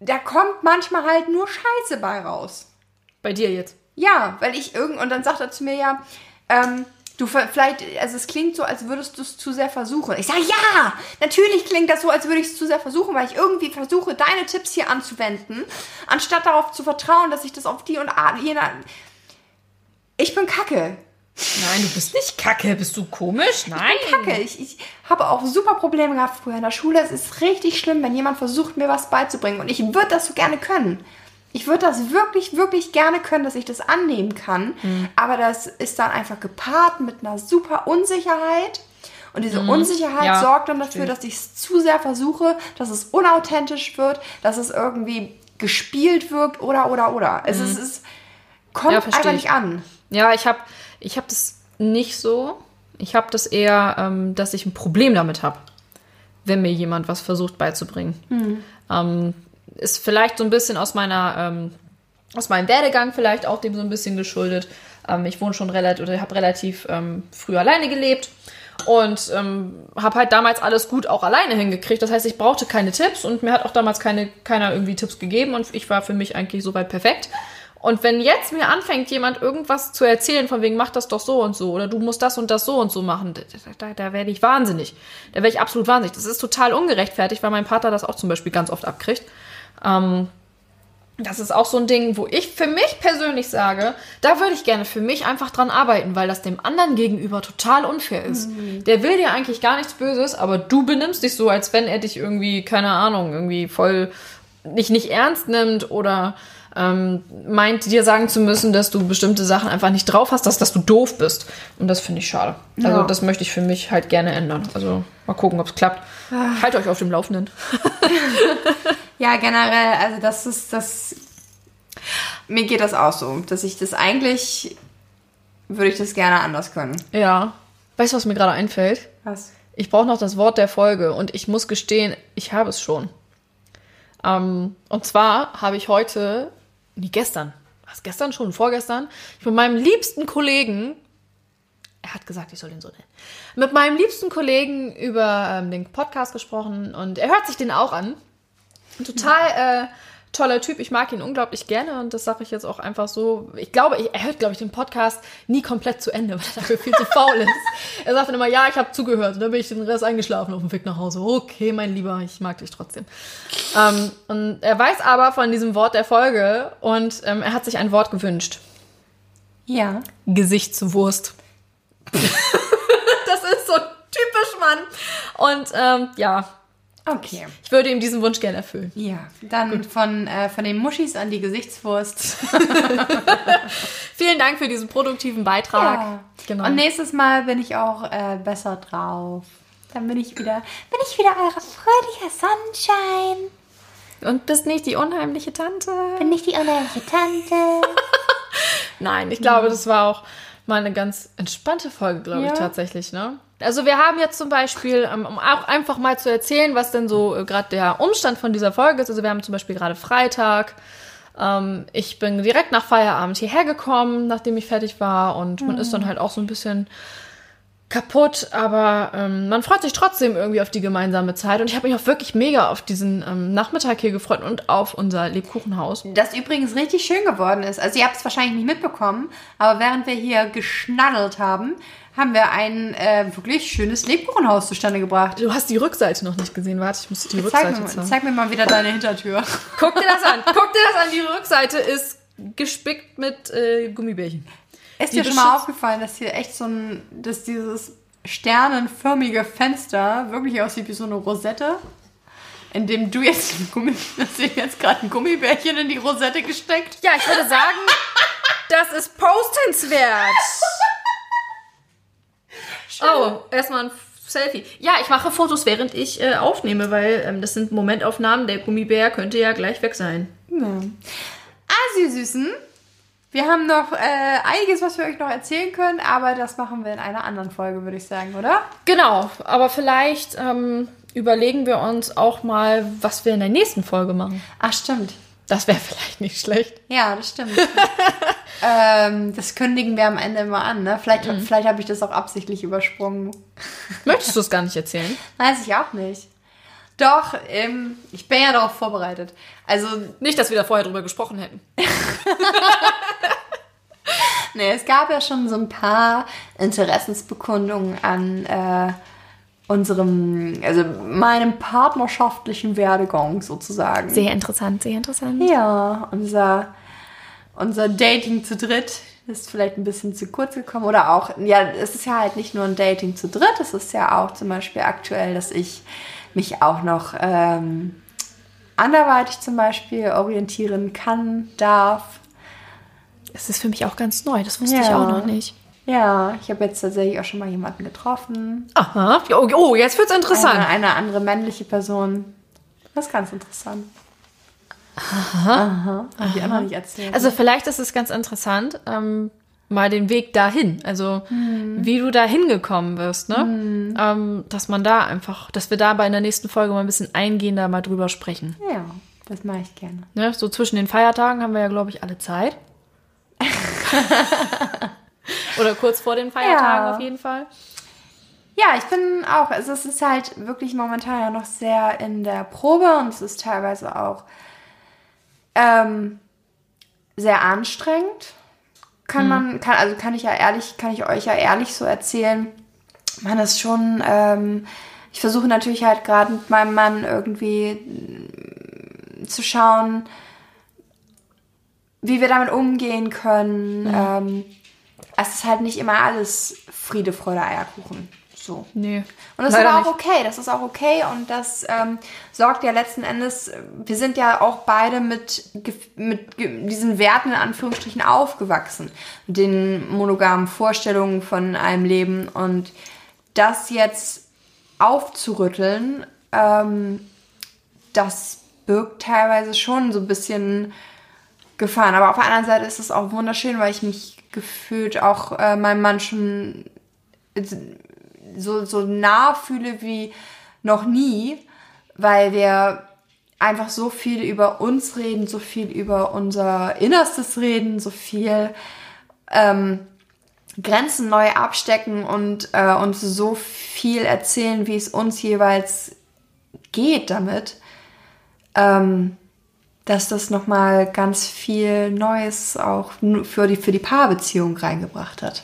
da kommt manchmal halt nur Scheiße bei raus. Bei dir jetzt. Ja, weil ich irgend und dann sagt er zu mir ja, ähm, du vielleicht, also es klingt so, als würdest du es zu sehr versuchen. Ich sage ja, natürlich klingt das so, als würde ich es zu sehr versuchen, weil ich irgendwie versuche, deine Tipps hier anzuwenden, anstatt darauf zu vertrauen, dass ich das auf die und jene. Ich bin Kacke. Nein, du bist nicht kacke. Bist du komisch? Nein. Kacke. Ich, ich habe auch super Probleme gehabt früher in der Schule. Es ist richtig schlimm, wenn jemand versucht, mir was beizubringen. Und ich würde das so gerne können. Ich würde das wirklich, wirklich gerne können, dass ich das annehmen kann. Aber das ist dann einfach gepaart mit einer super Unsicherheit. Und diese Unsicherheit Ja, sorgt dann dafür, verstehe. dass ich es zu sehr versuche, dass es unauthentisch wird, dass es irgendwie gespielt wirkt oder, oder, oder. Es, ist, es kommt Ja, einfach ich. nicht an. Ja, ich habe ich hab das nicht so. Ich habe das eher, ähm, dass ich ein Problem damit habe, wenn mir jemand was versucht beizubringen. Ähm, ist vielleicht so ein bisschen aus meiner, ähm, aus meinem Werdegang vielleicht auch dem so ein bisschen geschuldet. Ähm, ich wohne schon relativ oder habe relativ ähm, früh alleine gelebt und ähm, habe halt damals alles gut auch alleine hingekriegt. Das heißt, ich brauchte keine Tipps und mir hat auch damals keine, keiner irgendwie Tipps gegeben und ich war für mich eigentlich soweit perfekt. Und wenn jetzt mir anfängt, jemand irgendwas zu erzählen, von wegen, mach das doch so und so, oder du musst das und das so und so machen, da, da, da werde ich wahnsinnig. Da werde ich absolut wahnsinnig. Das ist total ungerechtfertigt, weil mein Vater das auch zum Beispiel ganz oft abkriegt. Ähm, das ist auch so ein Ding, wo ich für mich persönlich sage, da würde ich gerne für mich einfach dran arbeiten, weil das dem anderen gegenüber total unfair ist. Der will dir eigentlich gar nichts Böses, aber du benimmst dich so, als wenn er dich irgendwie, keine Ahnung, irgendwie voll nicht, nicht ernst nimmt oder ähm, meint dir sagen zu müssen, dass du bestimmte Sachen einfach nicht drauf hast, dass, dass du doof bist. Und das finde ich schade. Also Ja. das möchte ich für mich halt gerne ändern. Also mal gucken, ob es klappt. Halt euch auf dem Laufenden. Ja, generell, also das ist, das Mir geht das auch so, dass ich das eigentlich, würde ich das gerne anders können. Ja. Weißt du, was mir gerade einfällt? Was? Ich brauche noch das Wort der Folge und ich muss gestehen, ich habe es schon. Ähm, und zwar habe ich heute, nee, gestern, was gestern schon, vorgestern, ich mit meinem liebsten Kollegen, er hat gesagt, ich soll ihn so nennen, mit meinem liebsten Kollegen über ähm, den Podcast gesprochen und er hört sich den auch an. Ein total äh, toller Typ, ich mag ihn unglaublich gerne und das sage ich jetzt auch einfach so. Ich glaube, ich, er hört, glaube ich, den Podcast nie komplett zu Ende, weil er dafür viel zu faul ist. Er sagt dann immer, ja, ich habe zugehört und dann bin ich den Rest eingeschlafen auf dem Weg nach Hause. Okay, mein Lieber, ich mag dich trotzdem. Ähm, und er weiß aber von diesem Wort der Folge und ähm, er hat sich ein Wort gewünscht. Ja. Gesichtswurst. das ist so typisch Mann. Und ähm, ja, Okay. ich würde ihm diesen Wunsch gerne erfüllen. Ja, dann von, äh, von den Muschis an die Gesichtswurst. Vielen Dank für diesen produktiven Beitrag. Ja. Genau. Und nächstes Mal bin ich auch äh, besser drauf. Dann bin ich wieder, bin ich wieder eure fröhliche Sonnenschein. Und bist nicht die unheimliche Tante. Bin ich die unheimliche Tante. Nein, ich glaube, das war auch mal eine ganz entspannte Folge, glaube ich, Ja. tatsächlich, ne? Also wir haben jetzt zum Beispiel, ähm, um auch einfach mal zu erzählen, was denn so äh, gerade der Umstand von dieser Folge ist. Also wir haben zum Beispiel gerade Freitag. Ähm, ich bin direkt nach Feierabend hierher gekommen, nachdem ich fertig war. Und man ist dann halt auch so ein bisschen kaputt, aber ähm, man freut sich trotzdem irgendwie auf die gemeinsame Zeit. Und ich habe mich auch wirklich mega auf diesen ähm, Nachmittag hier gefreut und auf unser Lebkuchenhaus. Das übrigens richtig schön geworden ist. Also ihr habt es wahrscheinlich nicht mitbekommen, aber während wir hier geschnaddelt haben, haben wir ein äh, wirklich schönes Lebkuchenhaus zustande gebracht. Du hast die Rückseite noch nicht gesehen. Warte, ich muss die Zeig Rückseite mir, zeigen. zeig mir mal wieder deine Hintertür. Guck dir das an. Guck dir das an. Die Rückseite ist gespickt mit äh, Gummibärchen. Ist dir schon mal aufgefallen, dass hier echt so ein, dass dieses sternenförmige Fenster wirklich aussieht wie so eine Rosette? In dem du jetzt ein Gummi, hast du jetzt gerade ein Gummibärchen in die Rosette gesteckt? Ja, ich würde sagen, das ist postenswert. Oh, erstmal ein Selfie. Ja, ich mache Fotos, während ich äh, aufnehme, weil ähm, das sind Momentaufnahmen. Der Gummibär könnte ja gleich weg sein. Also, ihr Süßen, wir haben noch äh, einiges, was wir euch noch erzählen können, aber das machen wir in einer anderen Folge, würde ich sagen, oder? Genau, aber vielleicht ähm, überlegen wir uns auch mal, was wir in der nächsten Folge machen. Ach, stimmt. Das wäre vielleicht nicht schlecht. Ja, das stimmt. ähm, das kündigen wir am Ende immer an, ne? Vielleicht, vielleicht habe ich das auch absichtlich übersprungen. Möchtest du es gar nicht erzählen? Weiß ich auch nicht. Doch, ähm, ich bin ja darauf vorbereitet. Also, Nicht, dass wir da vorher drüber gesprochen hätten. nee, es gab ja schon so ein paar Interessensbekundungen an äh, unserem, also meinem partnerschaftlichen Werdegang sozusagen. Sehr interessant, sehr interessant. Ja, unser, unser Dating zu dritt ist vielleicht ein bisschen zu kurz gekommen. Oder auch, ja, es ist ja halt nicht nur ein Dating zu dritt, es ist ja auch zum Beispiel aktuell, dass ich mich auch noch ähm, anderweitig zum Beispiel orientieren kann, darf. Es ist für mich auch ganz neu, das wusste Ja. ich auch noch nicht. Ja, ich habe jetzt tatsächlich auch schon mal jemanden getroffen. Aha. Oh, oh jetzt wird's interessant. Eine, eine andere männliche Person. Das ist ganz interessant. Aha. Habe ich auch noch nicht erzählt. Also vielleicht ist es ganz interessant, ähm, mal den Weg dahin, also wie du da hingekommen wirst, ne? Ähm, dass man da einfach, dass wir da bei in der nächsten Folge mal ein bisschen eingehender mal drüber sprechen. ja, das mache ich gerne. Ne? So zwischen den Feiertagen haben wir ja, glaube ich, alle Zeit. Oder kurz vor den Feiertagen Ja. auf jeden Fall. Ja, ich bin auch, also es ist halt wirklich momentan ja noch sehr in der Probe und es ist teilweise auch ähm, sehr anstrengend. Kann man, kann, also kann ich ja ehrlich, kann ich euch ja ehrlich so erzählen. Man ist schon, ähm, ich versuche natürlich halt gerade mit meinem Mann irgendwie mm, zu schauen, wie wir damit umgehen können. Ähm, es ist halt nicht immer alles Friede, Freude, Eierkuchen. So. Nee. Und das ist aber auch nicht. okay, das ist auch okay und das ähm, sorgt ja letzten Endes, wir sind ja auch beide mit, mit diesen Werten in Anführungsstrichen aufgewachsen, mit den monogamen Vorstellungen von einem Leben und das jetzt aufzurütteln, ähm, das birgt teilweise schon so ein bisschen gefahren. Aber auf der anderen Seite ist es auch wunderschön, weil ich mich gefühlt auch äh, meinem Mann schon so, so nah fühle wie noch nie, weil wir einfach so viel über uns reden, so viel über unser Innerstes reden, so viel ähm, Grenzen neu abstecken und äh, uns so viel erzählen, wie es uns jeweils geht damit, ähm, dass das nochmal ganz viel Neues auch für die, für die Paarbeziehung reingebracht hat.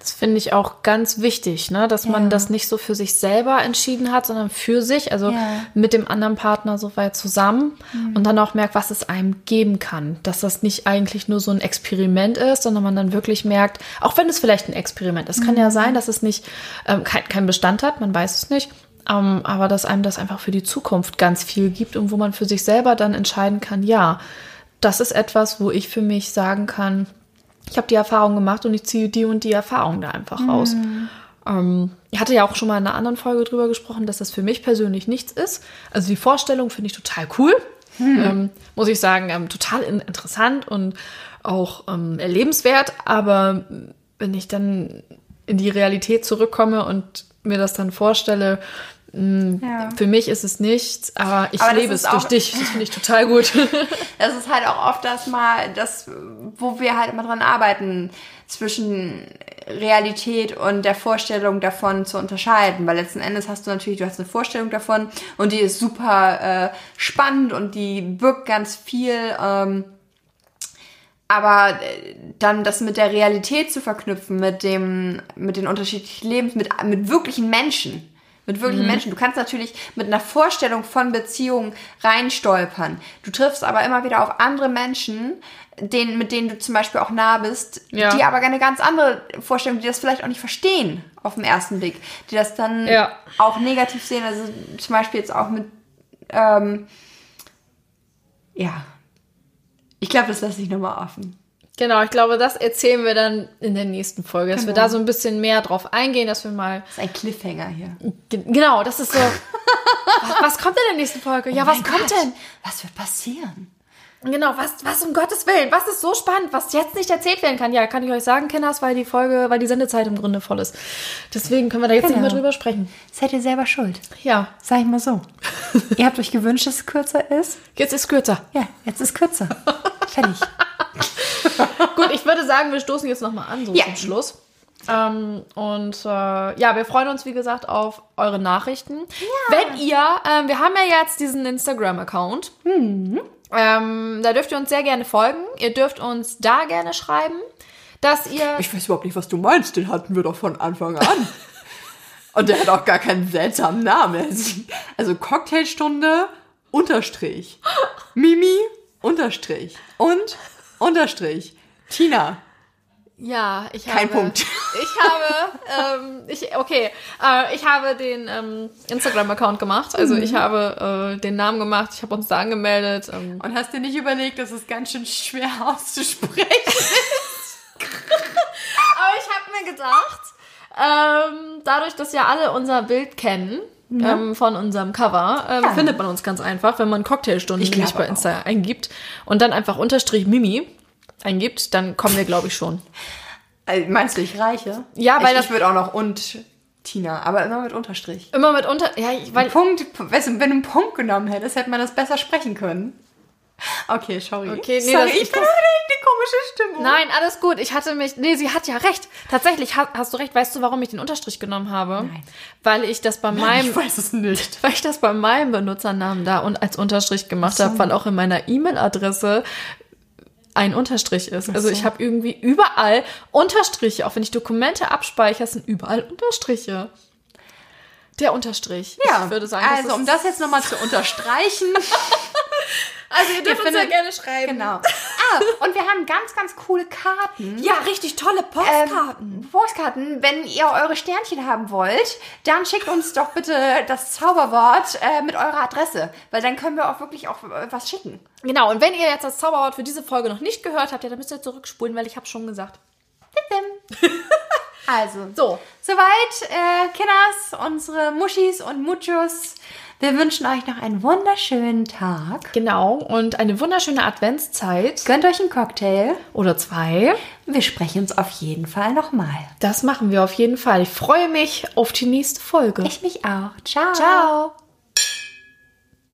Das finde ich auch ganz wichtig, ne? dass man Ja. das nicht so für sich selber entschieden hat, sondern für sich, also Ja. mit dem anderen Partner so weit zusammen und dann auch merkt, was es einem geben kann. Dass das nicht eigentlich nur so ein Experiment ist, sondern man dann wirklich merkt, auch wenn es vielleicht ein Experiment ist, kann ja sein, dass es nicht ähm, kein, kein Bestand hat, man weiß es nicht. Ähm, aber dass einem das einfach für die Zukunft ganz viel gibt und wo man für sich selber dann entscheiden kann, ja, das ist etwas, wo ich für mich sagen kann, ich habe die Erfahrung gemacht und ich ziehe die und die Erfahrung da einfach raus. Ähm, ich hatte ja auch schon mal in einer anderen Folge drüber gesprochen, dass das für mich persönlich nichts ist. Also die Vorstellung finde ich total cool. Ähm, muss ich sagen, ähm, total in interessant und auch ähm, erlebenswert. Aber wenn ich dann in die Realität zurückkomme und mir das dann vorstelle, Ja. für mich ist es nichts, aber ich Aber lebe es durch dich. Das finde ich total gut. Das ist halt auch oft das mal, das, wo wir halt immer dran arbeiten, zwischen Realität und der Vorstellung davon zu unterscheiden. Weil letzten Endes hast du natürlich, du hast eine Vorstellung davon und die ist super äh, spannend und die birgt ganz viel. Ähm, aber äh, dann das mit der Realität zu verknüpfen, mit dem, mit den unterschiedlichen Lebens, mit, mit wirklichen Menschen. Mit wirklichen Menschen. Du kannst natürlich mit einer Vorstellung von Beziehungen reinstolpern. Du triffst aber immer wieder auf andere Menschen, denen, mit denen du zum Beispiel auch nah bist, Ja. die aber eine ganz andere Vorstellung, die das vielleicht auch nicht verstehen auf den ersten Blick, die das dann Ja. auch negativ sehen. Also zum Beispiel jetzt auch mit, ähm, ja, ich glaube, das lasse ich nochmal offen. Genau, ich glaube, das erzählen wir dann in der nächsten Folge, dass wir Genau. da so ein bisschen mehr drauf eingehen, dass wir mal. Das ist ein Cliffhanger hier. Ge- Genau, das ist so. was, was kommt denn in der nächsten Folge? ja, was Oh kommt Gott, denn? Was wird passieren? Genau, was, was um Gottes Willen? Was ist so spannend, was jetzt nicht erzählt werden kann? Ja, kann ich euch sagen, Kinders, weil die Folge, weil die Sendezeit im Grunde voll ist. Deswegen können wir da jetzt nicht Genau. mehr drüber sprechen. Seid ihr selber schuld? Ja, Sag ich mal so. ihr habt euch gewünscht, dass es kürzer ist? jetzt ist kürzer. Ja, jetzt ist kürzer. Fertig. Gut, ich würde sagen, wir stoßen jetzt nochmal an, so Ja. zum Schluss. Ähm, und äh, ja, wir freuen uns, wie gesagt, auf eure Nachrichten. Wenn ihr, ähm, wir haben ja jetzt diesen Instagram-Account. Ähm, da dürft ihr uns sehr gerne folgen. Ihr dürft uns da gerne schreiben, dass ihr. Ich weiß überhaupt nicht, was du meinst. Den hatten wir doch von Anfang an. Und der hat auch gar keinen seltsamen Namen. Also Cocktailstunde, Unterstrich. Mimi, Unterstrich. Und, Unterstrich. Tina, Ja, ich kein habe. Punkt. Ich habe, ähm, ich, okay, äh, ich habe den ähm, Instagram-Account gemacht. Also ich habe äh, den Namen gemacht, ich habe uns da angemeldet. Ähm, Und hast dir nicht überlegt, das ist ganz schön schwer auszusprechen? Aber ich habe mir gedacht, ähm, dadurch, dass ja alle unser Bild kennen, ähm, von unserem Cover, ähm, Ja. findet man uns ganz einfach, wenn man Cocktailstunden nämlich glaube bei Insta eingibt und dann einfach Unterstrich Mimi eingibt, dann kommen wir, glaube ich, schon. Also, meinst du, ich reiche? Ja, weil ich, das- ich würde auch noch und Tina, aber immer mit Unterstrich. Immer mit unter, ja, ich- weil, Punkt, weißt du, wenn du einen Punkt genommen hättest, hätte man das besser sprechen können. Okay, sorry. Okay, nee, sorry, ich bin die komische Stimmung. nein, alles gut, ich hatte mich, nee, sie hat ja recht. Tatsächlich hast, du recht, weißt du, warum ich den Unterstrich genommen habe? Nein. Weil ich das bei meinem, ich weiß es nicht. weil ich das bei meinem Benutzernamen da und als Unterstrich gemacht habe, weil auch in meiner E-Mail-Adresse ein Unterstrich ist. Also so. ich habe irgendwie überall Unterstriche. Auch wenn ich Dokumente abspeichere, sind überall Unterstriche. Der Unterstrich. Ja, Ich würde sagen, also um das jetzt nochmal zu unterstreichen. Also ihr dürft uns ja findet- gerne schreiben. genau. Ah, und wir haben ganz, ganz coole Karten. Ja, richtig tolle Postkarten. Ähm, Postkarten. Wenn ihr eure Sternchen haben wollt, dann schickt uns doch bitte das Zauberwort äh, mit eurer Adresse. Weil dann können wir auch wirklich auch äh, was schicken. Genau, und wenn ihr jetzt das Zauberwort für diese Folge noch nicht gehört habt, ja, dann müsst ihr zurückspulen, weil ich habe schon gesagt. Also, So, Soweit, äh, Kinders, unsere Muschis und Muchos. Wir wünschen euch noch einen wunderschönen Tag. Genau, und eine wunderschöne Adventszeit. Gönnt euch einen Cocktail. Oder zwei. Wir sprechen uns auf jeden Fall nochmal. Das machen wir auf jeden Fall. Ich freue mich auf die nächste Folge. Ich mich auch. Ciao. Ciao.